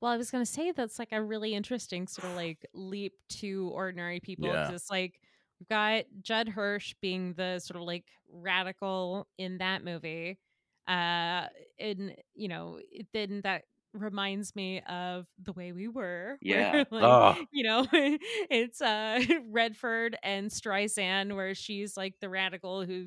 Well, I was going to say that's like a really interesting sort of like leap to ordinary people Yeah. It's like we've got Judd Hirsch being the sort of like radical in that movie. Uh, and, you know, it- then that reminds me of The Way We Were. Yeah. Where, like, Oh. you know, it's uh Redford and Streisand, where she's like the radical who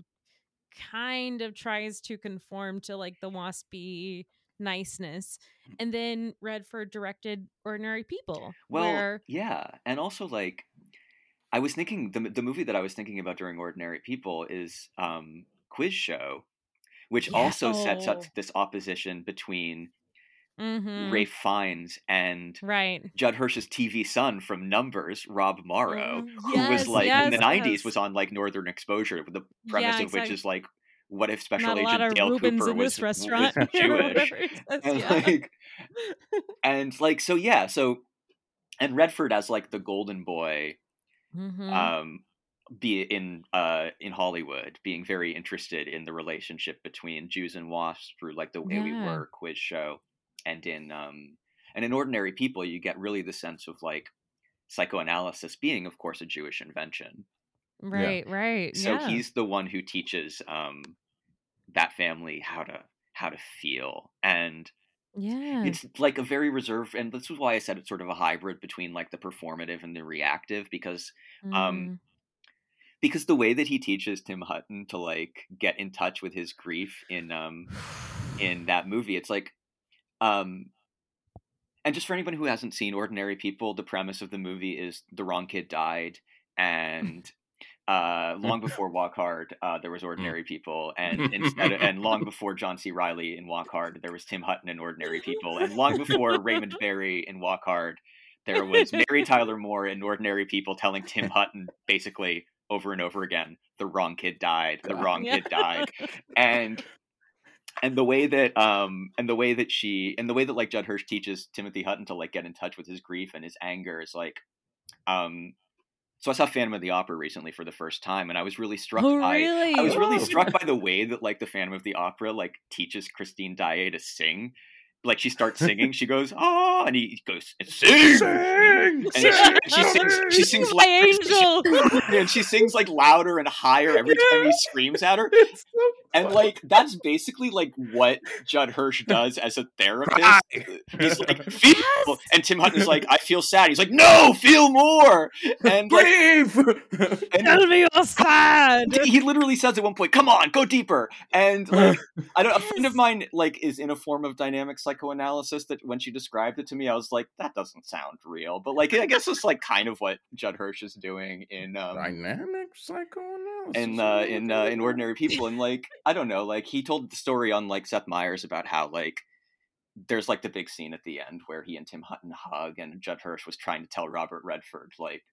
kind of tries to conform to like the waspy niceness. And then Redford directed Ordinary People. well where yeah and also like i was thinking the, the movie that i was thinking about during ordinary people is um quiz show which Yeah. also sets up this opposition between Mhm. Ralph Fiennes and Right. Judd Hirsch's TV son from Numbers, Rob Morrow, Mhm. who Yes, was like in the '90s yes. was on like Northern Exposure, with the premise Yeah, of which is like, what if Special Not Agent Dale Rubens Cooper in was, this restaurant. was Jewish? says, and yeah. like, and like, so yeah, so and Redford as like the golden boy, Mhm. um, be in uh in Hollywood, being very interested in the relationship between Jews and wasps through like the way we work, quiz show, and in um and in ordinary people, you get really the sense of like psychoanalysis being, of course, a Jewish invention. right, right. So yeah. he's the one who teaches um that family how to how to feel and yeah. it's like a very reserved and this is why i said it's sort of a hybrid between like the performative and the reactive because Mhm. um, because the way that he teaches tim hutton to like get in touch with his grief in um in that movie it's like um and just for anyone who hasn't seen ordinary people the premise of the movie is the wrong kid died and uh, long before Walk Hard, uh, there was Ordinary People, and instead, of, and long before John C. Reilly in Walk Hard, there was Tim Hutton in Ordinary People, and long before Raymond Barry in Walk Hard, there was Mary Tyler Moore in Ordinary People telling Tim Hutton basically over and over again, "The wrong kid died. The wrong Yeah. kid died," and and the way that um and the way that she and the way that like Judd Hirsch teaches Timothy Hutton to like get in touch with his grief and his anger is like um so I saw Phantom of the Opera recently for the first time and I was really struck oh, by really? I was really struck by the way that like the Phantom of the Opera like teaches Christine Daae to sing. Like she starts singing, she goes, "Oh," and he goes, "Sing!" And she, and she sings, she sings like louder, angel. and she sings like louder and higher every time he screams at her. So and like that's basically like what Judd Hirsch does as a therapist. Cry. He's like, feel, Yes! and Tim Hutton's like, I feel sad. He's like, no, feel more. And like, and Tell me you're sad. he literally says at one point, "Come on, go deeper." And like, I don't. A friend of mine like is in a form of dynamic psychoanalysis that when she described it to me, I was like, "That doesn't sound real." But like, I guess it's like kind of what Judd Hirsch is doing in um, Dynamic psychoanalysis. in uh, in uh, in ordinary people and like i don't know like he told the story on like seth meyers about how like there's like the big scene at the end where he and tim hutton hug and judd hirsch was trying to tell robert redford like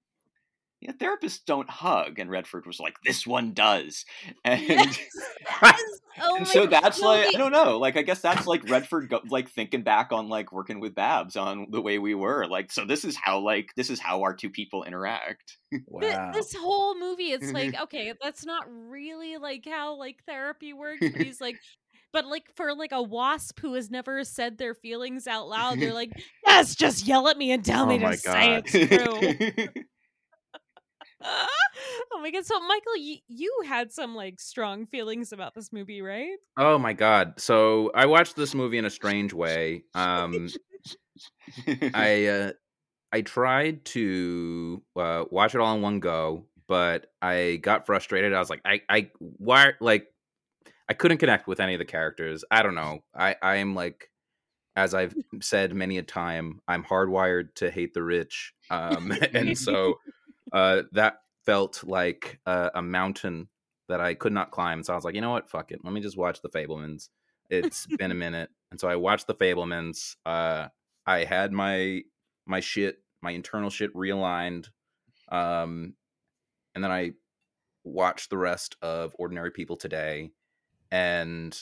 yeah therapists don't hug and redford was like this one does and Yes, yes. Oh and so God. that's No, like the- i don't know like i guess that's like redford go, like thinking back on like working with babs on the way we were like so this is how like this is how our two people interact Th- wow. this whole movie it's like okay that's not really like how like therapy works but he's like but like for like a wasp who has never said their feelings out loud they're like yes just yell at me and tell Oh me my to say God. it's true oh my god so michael y- you had some like strong feelings about this movie right Oh my god. So I watched this movie in a strange way. Um I uh I tried to uh watch it all in one go, but I got frustrated. I was like I I why like I couldn't connect with any of the characters. I don't know. I I am like as I've said many a time, I'm hardwired to hate the rich. Um and so uh that felt like uh, a mountain that I could not climb. So I was like, you know what? Fuck it. Let me just watch The Fabelmans. It's been a minute, and so I watched The Fabelmans. Uh, I had my my shit, my internal shit realigned, um, and then I watched the rest of Ordinary People today, and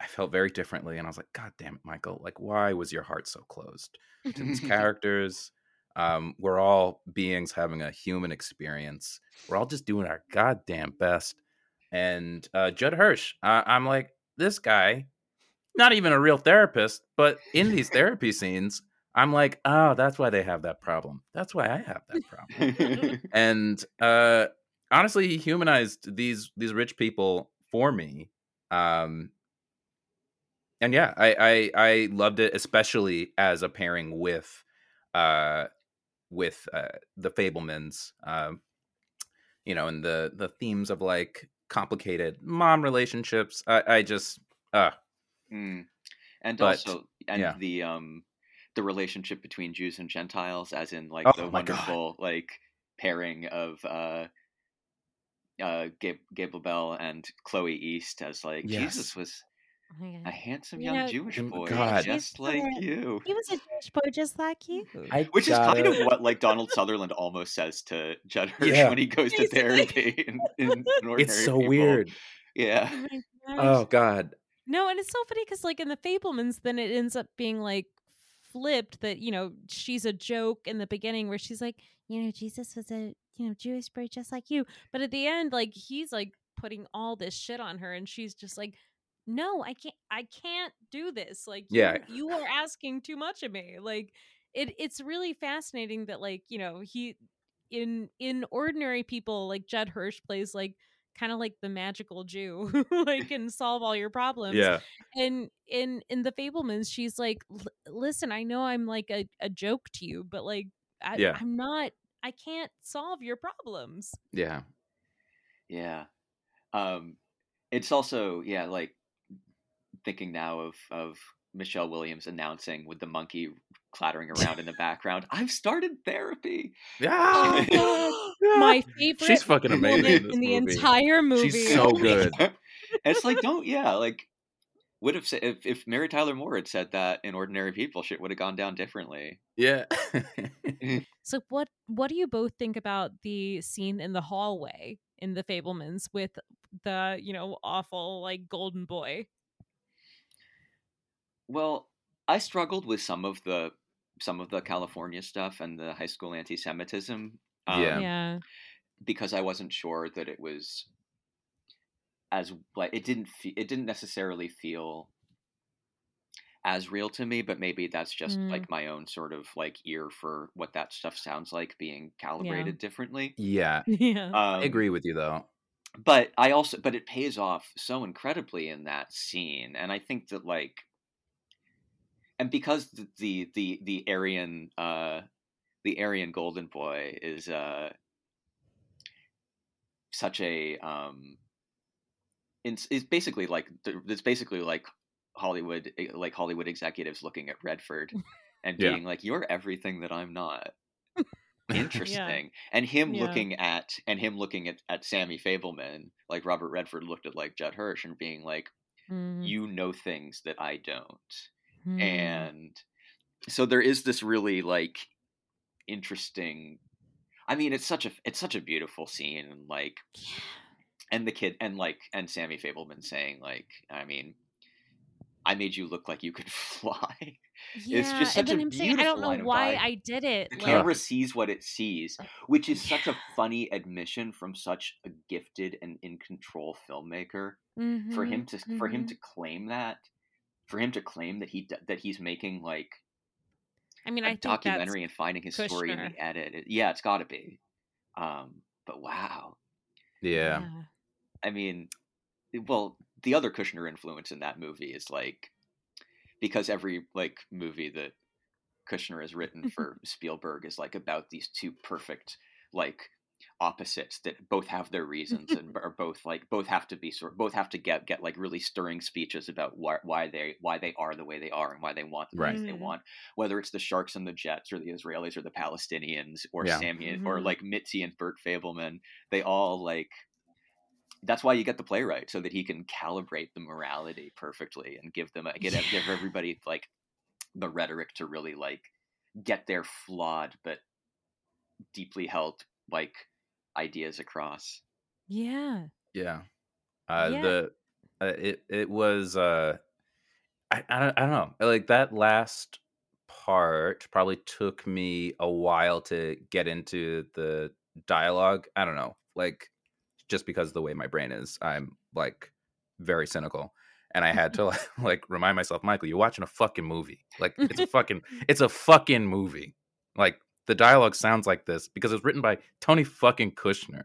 I felt very differently. And I was like, God damn it, Michael! Like, why was your heart so closed to these characters? Um, we're all beings having a human experience. We're all just doing our goddamn best. And uh, Judd Hirsch, uh, I'm like, this guy, not even a real therapist, but in these therapy scenes, I'm like, oh, that's why they have that problem. That's why I have that problem. and uh, honestly, he humanized these these rich people for me. Um, and yeah, I, I I loved it, especially as a pairing with uh with uh the Fabelmans. Um, you know, and the the themes of like complicated mom relationships. I, I just uh Mm. And But, also, and yeah. the um, the relationship between Jews and Gentiles, as in like Oh the my God. wonderful like pairing of uh, uh, Gabe, Bell and Chloe East, as like Yes. Jesus was Oh my a God. handsome You young know, Jewish Oh, boy, God. just He's like the- you. he was a Jewish boy just like you I Which is kind of gotta- what like Donald Sutherland almost says to Judd Hirsch Yeah. when he goes to Basically. therapy. In, in, in Ordinary it's so People. weird. Yeah. oh my gosh. Oh god. No, and it's so funny because like in the Fabelmans, then it ends up being like flipped that you know she's a joke in the beginning where she's like, you know, Jesus was a you know Jewish boy just like you, but at the end, like he's like putting all this shit on her, and she's just like, no, I can't, I can't do this. Like, Yeah. you, you are asking too much of me. Like, it it's really fascinating that like you know he in in ordinary people like Judd Hirsch plays like kind of like the magical Jew who like can solve all your problems. Yeah. And in in the Fabelmans, she's like, "Listen, I know I'm like a, a joke to you, but like, I, Yeah. I'm not. I can't solve your problems." Yeah. Yeah. Um it's also yeah, like thinking now of of Michelle Williams announcing with the monkey clattering around in the background, I've started therapy. Yeah. Oh, My favorite. She's fucking amazing in this in the movie. entire movie. She's so good. It's like don't yeah, like would have said if, if Mary Tyler Moore had said that in Ordinary People, shit would have gone down differently. Yeah. So what what do you both think about the scene in the hallway in the Fabelmans with the you know awful like golden boy? Well, I struggled with some of the some of the California stuff and the high school anti-Semitism. um, Yeah. Yeah. because I wasn't sure that it was as like it didn't fe- it didn't necessarily feel as real to me, but maybe that's just Mm. like my own sort of like ear for what that stuff sounds like being calibrated differently. yeah. Yeah. Um, I agree with you though. but I also but it pays off so incredibly in that scene, and I think that like, and because the the the, the Aryan uh, the Aryan Golden Boy is uh such a um it's, it's basically like it's basically like Hollywood eh, like Hollywood executives looking at Redford and Yeah. being like you're everything that I'm not interesting and him Yeah. looking at and him looking at, at Sammy Fabelman like Robert Redford looked at like Judd Hirsch and being like Mhm. you know things that I don't Mhm. and so there is this really like interesting i mean it's such a it's such a beautiful scene and like and the kid and like and sammy fabelman saying like i mean i made you look like you could fly yeah, it's just such a him saying, I don't know why. I did it. the like- camera sees what it sees which is such a funny admission from such a gifted and in control filmmaker for him to for him to claim that for him to claim that he that he's making like I mean, a I think documentary and finding his story in the edit. It- yeah, it's got to be. Um, but wow, that's Yeah. I mean, well, the other Kushner influence in that movie is like because every like movie that Kushner has written for Spielberg is like about these two perfect like opposites that both have their reasons and are both like both have to be sort both have to get get like really stirring speeches about why why they why they are the way they are and why they want the Right. things they Mhm. want whether it's the sharks and the jets or the Israelis or the Palestinians or Yeah. Sammy and- or like Mitzi and Burt Fabelman they all like that's why you get the playwright so that he can calibrate the morality perfectly and give them a, get give everybody like the rhetoric to really like get their flawed but deeply held like ideas across. Yeah. Yeah. Uh, Yeah. The uh, it it was uh, I I don't, I don't know like that last part probably took me a while to get into the dialogue. I don't know like just because of the way my brain is, I'm like very cynical. And I had to like, like remind myself, Michael, you're watching a fucking movie. Like it's a fucking it's a fucking movie. Like the dialogue sounds like this because it's written by Tony fucking Kushner,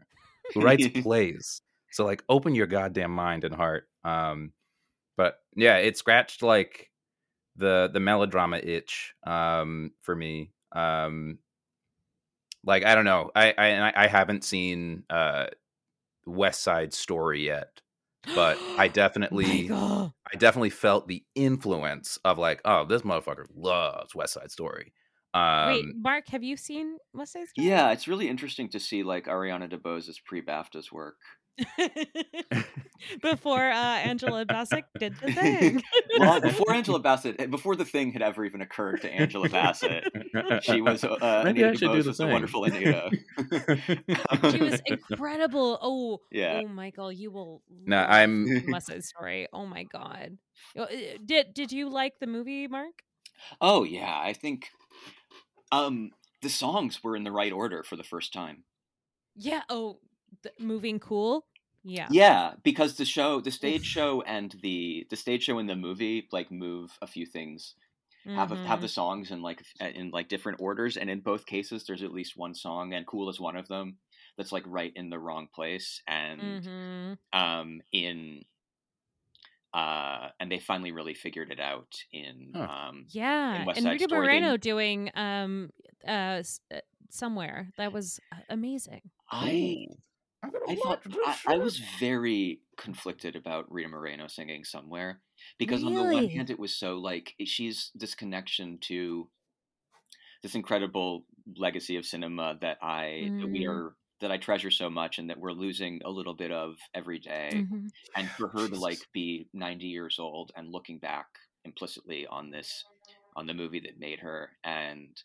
who writes plays. So like open your goddamn mind and heart. Um but yeah, it scratched like the the melodrama itch um for me. Um like I don't know. I I I haven't seen uh West Side Story yet, but I definitely I definitely felt the influence of like, oh, this motherfucker loves West Side Story. Um, Wait, Mark, have you seen West Side Story? Yeah, it's really interesting to see like Ariana DeBose's pre-BAFTA's work. Before uh, Angela Bassett did the thing. Long before Angela Bassett, eh, before the thing had ever even occurred to Angela Bassett, she was uh, Maybe I Anita should do DeBose the was the thing. wonderful Anita. she was incredible. Oh, Yeah. oh, Michael, you will. No, I'm- West Side Story. Oh my god. Uh, Did Did you like the movie, Mark? Oh yeah, I think um the songs were in the right order for the first time. Yeah. Oh, the, moving cool. Yeah. Yeah, because the show, the stage show and the the stage show and the movie like move a few things. Have a, have the songs in like in like different orders and in both cases there's at least one song and cool is one of them that's like right in the wrong place and Mhm. um in uh and they finally really figured it out in Huh. um Yeah, West and Rita Story, they- Moreno doing um uh uh, somewhere that was amazing. I I'm I thought I, I was very conflicted about Rita Moreno singing somewhere because on the one hand it was so like she's this connection to this incredible legacy of cinema that I that we Mm. are that I treasure so much and that we're losing a little bit of every day. Mhm. and for her to like be 90 years old and looking back implicitly on this on the movie that made her and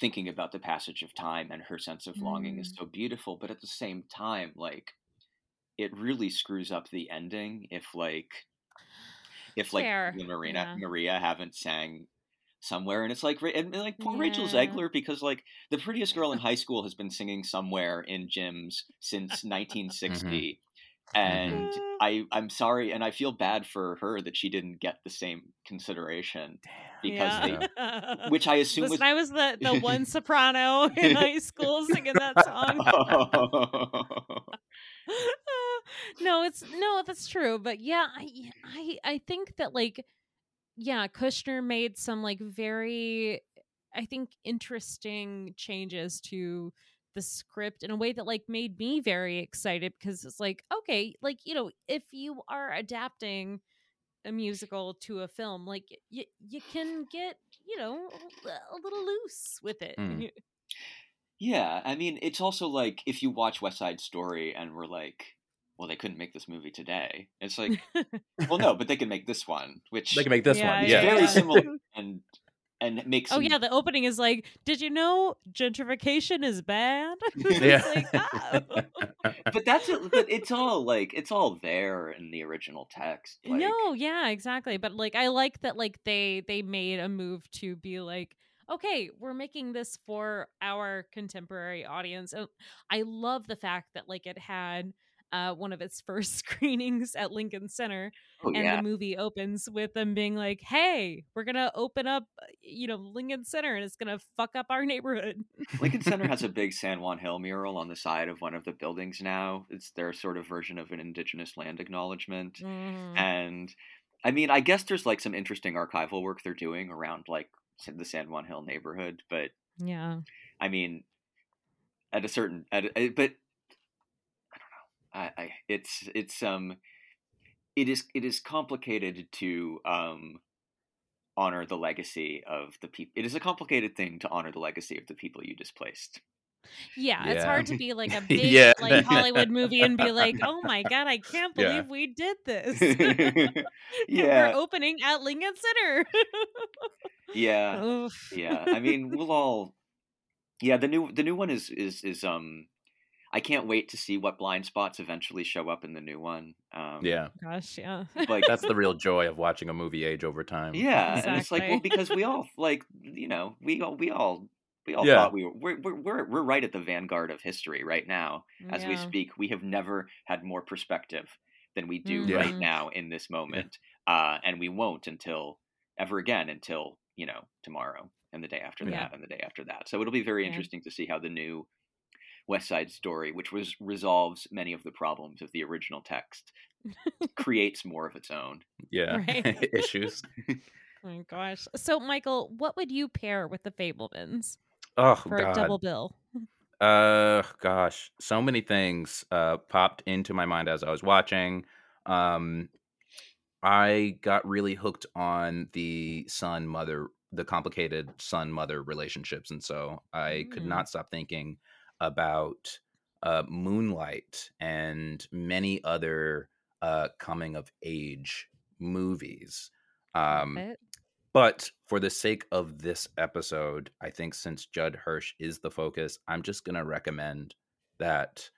thinking about the passage of time and her sense of longing is Mm. so beautiful but at the same time like it really screws up the ending if like if like Fair, Marina yeah. Maria haven't sang somewhere and it's like and like poor Rachel Zegler because like the prettiest girl in high school has been singing somewhere in gyms since 1960 and Mhm. I I'm sorry and I feel bad for her that she didn't get the same consideration because Yeah. which I assume Listen, was I was the the one soprano in high school singing that song. no, it's no, that's true. But yeah, I I I think that like yeah, Kushner made some like very I think interesting changes to the script in a way that like made me very excited because it's like okay, like you know, if you are adapting a musical to a film, like you you can get you know a little loose with it. Mm. Yeah, I mean, it's also like if you watch West Side Story and we're like, well, they couldn't make this movie today. It's like, well, no, but they can make this one, which They can make this Yeah, one. is Yeah. yeah. very similar and and it makes Oh yeah, the opening is like, did you know gentrification is bad? Yeah. Like, oh. but that's it, but it's all like it's all there in the original text. Like, no, yeah, exactly. But like I like that like they they made a move to be like, okay, we're making this for our contemporary audience. And I love the fact that like it had uh, one of its first screenings at Lincoln Center, oh, and yeah. the movie opens with them being like, "Hey, we're gonna open up, uh, you know, Lincoln Center, and it's gonna fuck up our neighborhood." Lincoln Center has a big San Juan Hill mural on the side of one of the buildings now. It's their sort of version of an indigenous land acknowledgement. Mhm. And I mean, I guess there's like some interesting archival work they're doing around like the San Juan Hill neighborhood, but yeah. I mean, at a certain, at a, but don't know. I, I it's it's um, it is it is complicated to um, honor the legacy of the people. It is a complicated thing to honor the legacy of the people you displaced. Yeah, it's hard to be like a big Yeah. like Hollywood movie and be like, "Oh my god, I can't Yeah. believe we did this." Yeah, We're opening at Lincoln Center. yeah, Oof. yeah. I mean, we'll all. Yeah, the new the new one is is is um. I can't wait to see what blind spots eventually show up in the new one. Um, Yeah. Gosh, yeah. like That's the real joy of watching a movie age over time. Yeah, and it's like well because we all like you know we all we all we all Yeah. thought we were we're, we're we're we're right at the vanguard of history right now as we speak. We have never had more perspective than we do Yeah. right now in this moment, uh, and we won't until ever again until you know tomorrow and the day after Yeah. that and the day after that. So it'll be very Yeah. interesting to see how the new West Side Story, which was resolves many of the problems of the original text, creates more of its own. Yeah. Right. Issues. Oh my gosh. So, Michael, what would you pair with the Fabelmans Oh for God. a double bill? Uh, gosh, so many things uh popped into my mind as I was watching. Um, I got really hooked on the son mother, the complicated son mother relationships, and so I could Mm. not stop thinking about uh, Moonlight and many other uh coming of age movies. Um, but for the sake of this episode, I think since Judd Hirsch is the focus, I'm just going to recommend that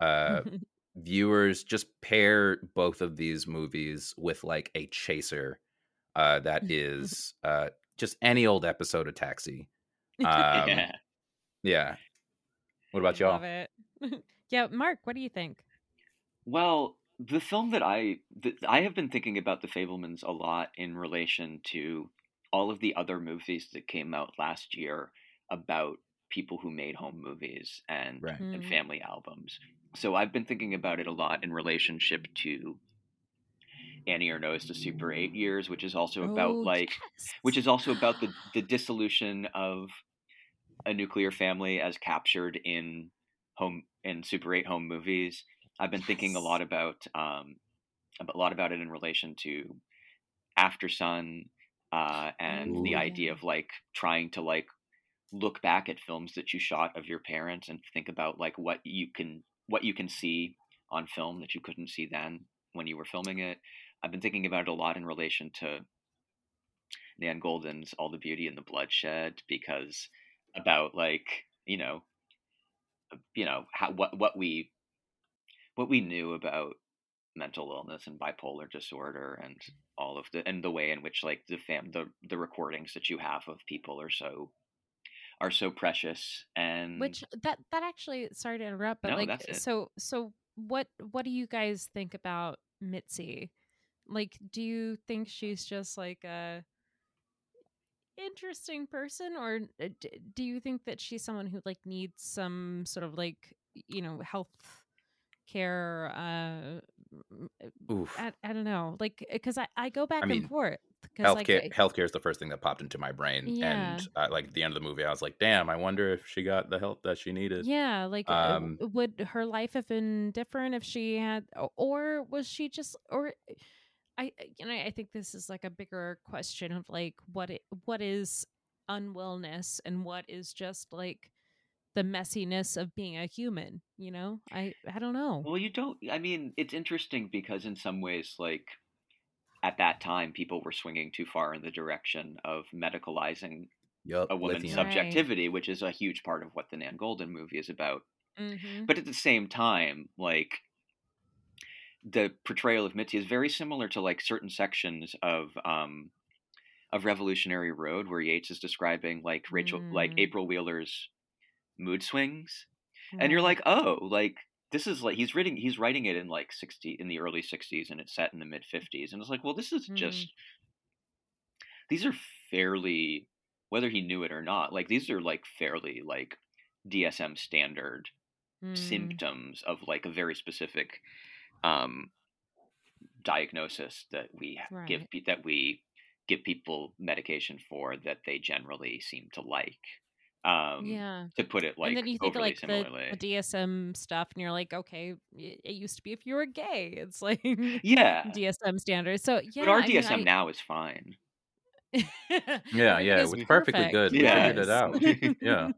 uh, viewers just pair both of these movies with like a chaser uh, that is uh, just any old episode of Taxi. Um, yeah. yeah. What about y'all? Love it. yeah, Mark, what do you think? Well, the film that I that I have been thinking about the Fabelmans a lot in relation to all of the other movies that came out last year about people who made home movies and Right. and Mhm. family albums. So I've been thinking about it a lot in relationship to Annie Ernaux's The Super Eight Years, which is also about Oh, like which is also about the the dissolution of a nuclear family as captured in home in Super 8 home movies. I've been thinking a lot about um a lot about it in relation to Aftersun uh and the idea of like trying to like look back at films that you shot of your parents and think about like what you can what you can see on film that you couldn't see then when you were filming it. I've been thinking about it a lot in relation to Nan Goldin's All the Beauty and the Bloodshed because about like, you know, uh, you know, how what what we what we knew about mental illness and bipolar disorder and all of the and the way in which like the fam the the recordings that you have of people are so are so precious and Which that that actually sorry to interrupt, but No, like so so what what do you guys think about Mitzi? Like, do you think she's just like a interesting person, or uh, do you think that she's someone who like needs some sort of like you know health care uh Oof. I, I don't know like because I, I go back mean, and forth because like Healthcare, I- healthcare is the first thing that popped into my brain, Yeah. and uh, like at the end of the movie, I was like, "Damn, I wonder if she got the help that she needed." yeah like uh, Um, would her life have been different if she had or was she just or i you know i think this is like a bigger question of like what it what is unwellness and what is just like the messiness of being a human you know i i don't know Well, you don't. I mean, it's interesting because in some ways, like at that time, people were swinging too far in the direction of medicalizing Yup, a woman's lithium. Right. subjectivity, which is a huge part of what the Nan Goldin movie is about. mm-hmm. But at the same time, like the portrayal of Mitzi is very similar to like certain sections of um of Revolutionary Road where Yates is describing like Rachel like Mm. April Wheeler's mood swings. And you're like, "Oh, like this is like he's writing he's writing it in like 60 in the early 60s and it's set in the mid 50s." And it's like, "Well, this is Mm. just these are fairly whether he knew it or not, like these are like fairly like DSM standard Mm. symptoms of like a very specific um diagnosis that we h- give that we give people medication for that they generally seem to like um yeah to put it like and then you think of like the, similarly the DSM stuff, and you're like, okay, it, used to be if you were gay. It's like yeah DSM standards. So yeah, but our I mean, DSM I- now is fine Yeah, yeah, it was perfectly perfect. good. We Yeah. figured it out. Yeah.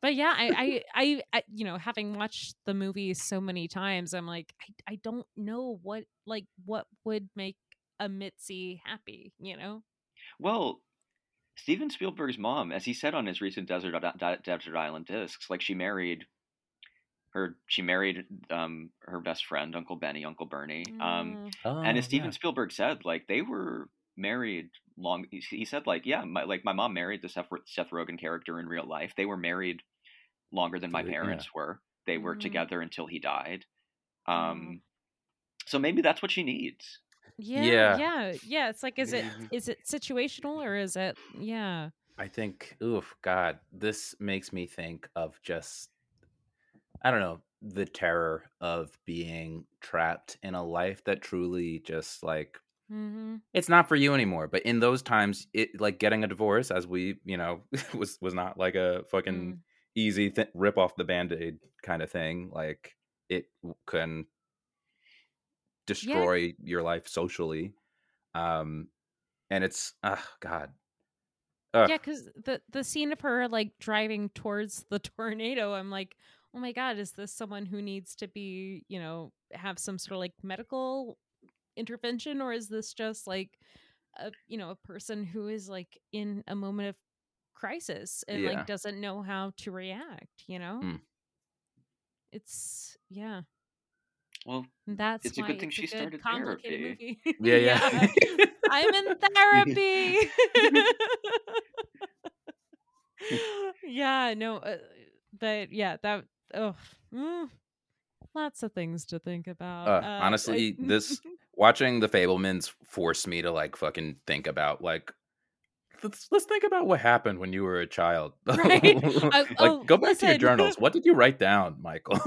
but yeah, I, I, I, I, you know, having watched the movie so many times, I'm like, I, I don't know what, like, what would make a Mitzi happy, you know? well Steven Spielberg's mom as he said on his recent Desert Desert Island discs like she married her she married um her best friend Uncle Benny Uncle Bernie um Mm, and Oh, as Steven yeah. Spielberg said, like they were married long. He he said, like, yeah, my, like my mom married the Seth, Seth Rogen character in real life. They were married longer than my Yeah. parents were. They were Mhm. together until he died. Oh. Um, so maybe that's what she needs. yeah, Yeah. yeah, yeah. It's like, is it, is it situational or is it, yeah, I think, oof, God, this makes me think of just, I don't know, the terror of being trapped in a life that truly just like, mm-hmm. it's not for you anymore. But in those times, it like getting a divorce, as we, you know, was was not like a fucking Mm. easy th- rip off the band aid kind of thing. Like it can destroy your life socially. Um, and it's, oh, God. Ugh. Yeah, because the the scene of her like driving towards the tornado, I'm like, oh my god, is this someone who needs to be, you know, have some sort of like medical intervention, or is this just like a you know a person who is like in a moment of crisis and Yeah. like doesn't know how to react? You know, Mm. it's yeah. Well, That's It's a good thing she good, started therapy. movie. Yeah, yeah. I'm in therapy. yeah, no, uh, but yeah, that oh, mm, lots of things to think about. Uh, I- honestly, this watching the Fabelmans forced me to like fucking think about like let's let's think about what happened when you were a child. Right. Uh, like oh, go back to your journals. What did you write down, Michael?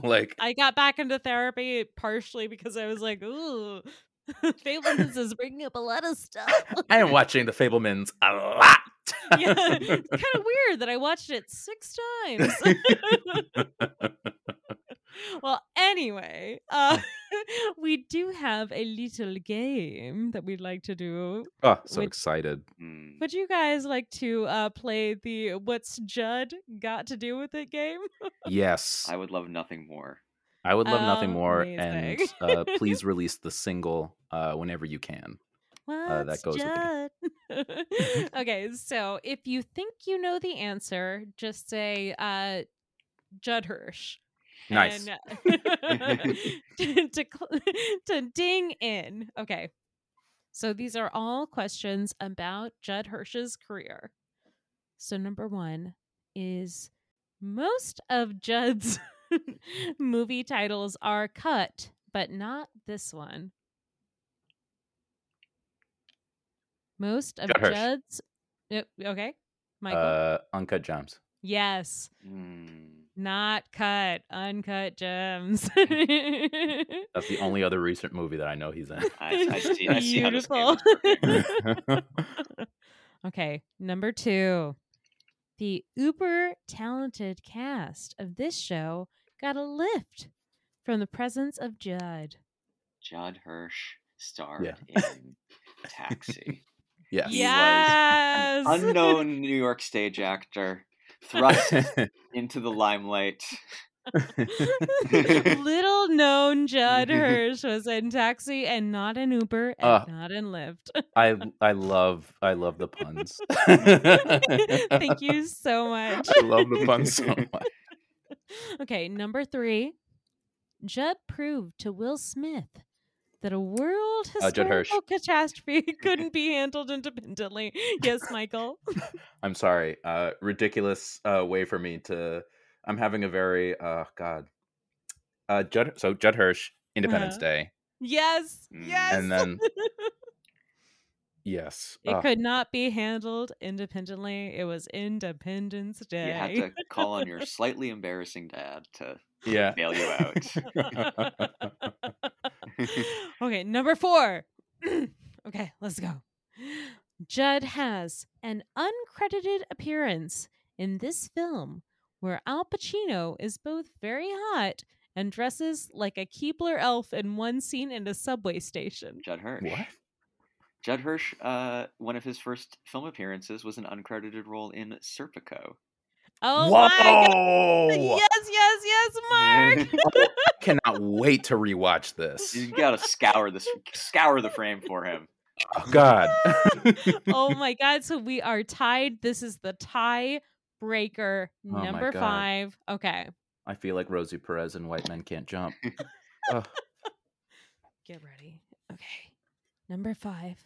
like I got back into therapy partially because I was like, ooh, Fabelmans is bringing up a lot of stuff. I am watching the Fabelmans a lot. yeah, it's kind of weird that I watched it six times. Well, anyway, uh, we do have a little game that we'd like to do. oh, so Which- excited. mm, Would you guys like to uh, play the "What's Judd Got to Do with It" game? Yes. I would love nothing more. I would love nothing more and uh, please release the single uh, whenever you can. What's that goes with the Judd? okay, so if you think you know the answer, just say uh, Judd Hirsch. Nice. And, to, to, to ding in. Okay. So these are all questions about Judd Hirsch's career. So number one is most of Judd's movie titles are cut, but not this one. Most of Judd Judd's. Okay. Michael. Uh, Uncut Gems. yes. Mm. Not cut, uncut gems. That's the only other recent movie that I know he's in. I, I see. I see how this game Beautiful. is okay, number two. The uber talented cast of this show got a lift from the presence of Judd. Judd Hirsch starred Yeah. in Taxi. yes. He Yes. Unknown New York stage actor thrust into the limelight. Little known Judd Hirsch was in Taxi and not in Uber and Uh, not in Lyft. I I love I love the puns. Thank you so much. I love the puns so much. Okay, number three. Judd proved to Will Smith that a world Uh, Judd historical catastrophe couldn't be handled independently. Yes, Michael. I'm sorry. Uh, ridiculous uh, way for me to. I'm having a very uh God. Uh, Judd. So Judd Hirsch, Independence Uh-huh. Day, Yes. Mm. Yes. and then yes, it uh, could not be handled independently. It was Independence Day. You had to call on your slightly embarrassing dad to yeah. bail you out. okay, number four. okay, let's go. Judd has an uncredited appearance in this film where Al Pacino is both very hot and dresses like a Keebler elf in one scene in a subway station. Judd Hirsch. what? Judd Hirsch, uh, one of his first film appearances was an uncredited role in Serpico. Oh my god. Yes, yes, yes, Mark. Cannot wait to rewatch this. you gotta scour this, scour the frame for him. Oh, God. oh my god, so we are tied. This is the tie breaker Oh number God. 5. Okay. I feel like Rosie Perez and White Men Can't Jump. Ugh. Get ready. Okay. Number five.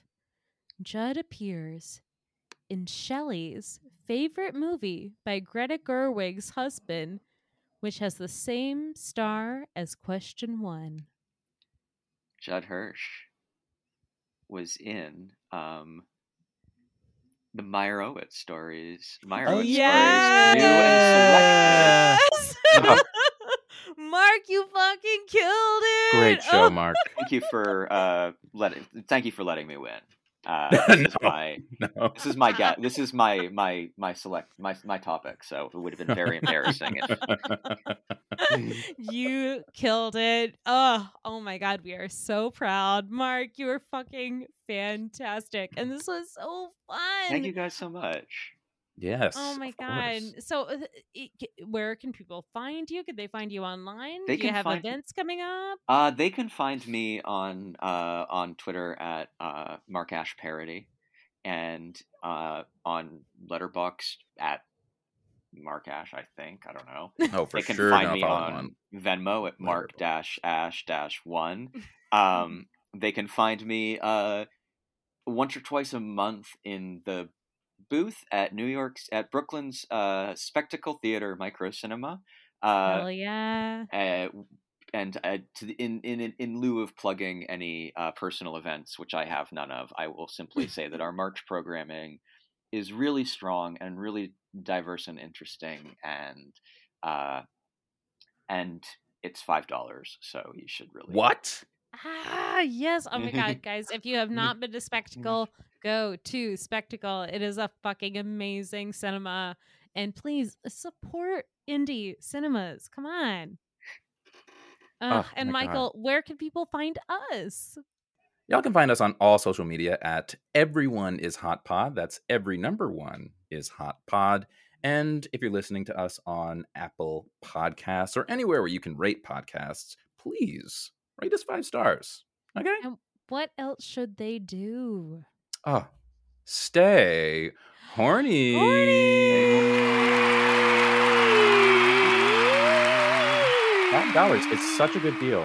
Judd appears in Shelley's favorite movie by Greta Gerwig's husband, which has the same star as question one. Judd Hirsch was in um, the Meyerowitz stories. Meyerowitz Oh, stories. Yes! Oh. Mark, you fucking killed it. Great show, Oh, Mark. Thank you for uh, letting. Thank you for letting me win. Uh, this is my No. this is my ga- this is my my my select my my topic. So it would have been very embarrassing if you killed it. Oh, oh my god, we are so proud. Mark, you were fucking fantastic. And this was so fun. Thank you guys so much. Yes. Oh my of god. course. So uh, it, where can people find you? Could they find you online? They Do you can have find- events coming up? Uh, they can find me on uh, on Twitter at uh, Mark Asch Parody, and uh, on Letterboxd at Mark Asch. I think I don't know. Oh, for they can sure. find no, me on on. Venmo at Mark dash Ash dash one. Um, they can find me uh, once or twice a month in the booth at New York's at Brooklyn's uh, Spectacle Theater Micro Cinema. Uh, Hell yeah. uh, and uh, to the, in, in in lieu of plugging any uh, personal events, which I have none of, I will simply say that our March programming is really strong and really diverse and interesting, and uh, and it's five dollars, so you should really What? Ah, yes. Oh my god, guys, if you have not been to Spectacle, go to Spectacle. It is a fucking amazing cinema. And please support indie cinemas. Come on. Uh, Oh, and my God. Michael, where can people find us? Y'all can find us on all social media at Everyone is Hot Pod. That's every number one is Hot Pod. And if you're listening to us on Apple Podcasts or anywhere where you can rate podcasts, please rate us five stars. Okay? And What else should they do? Oh, stay horny. Five dollars. It's such a good deal.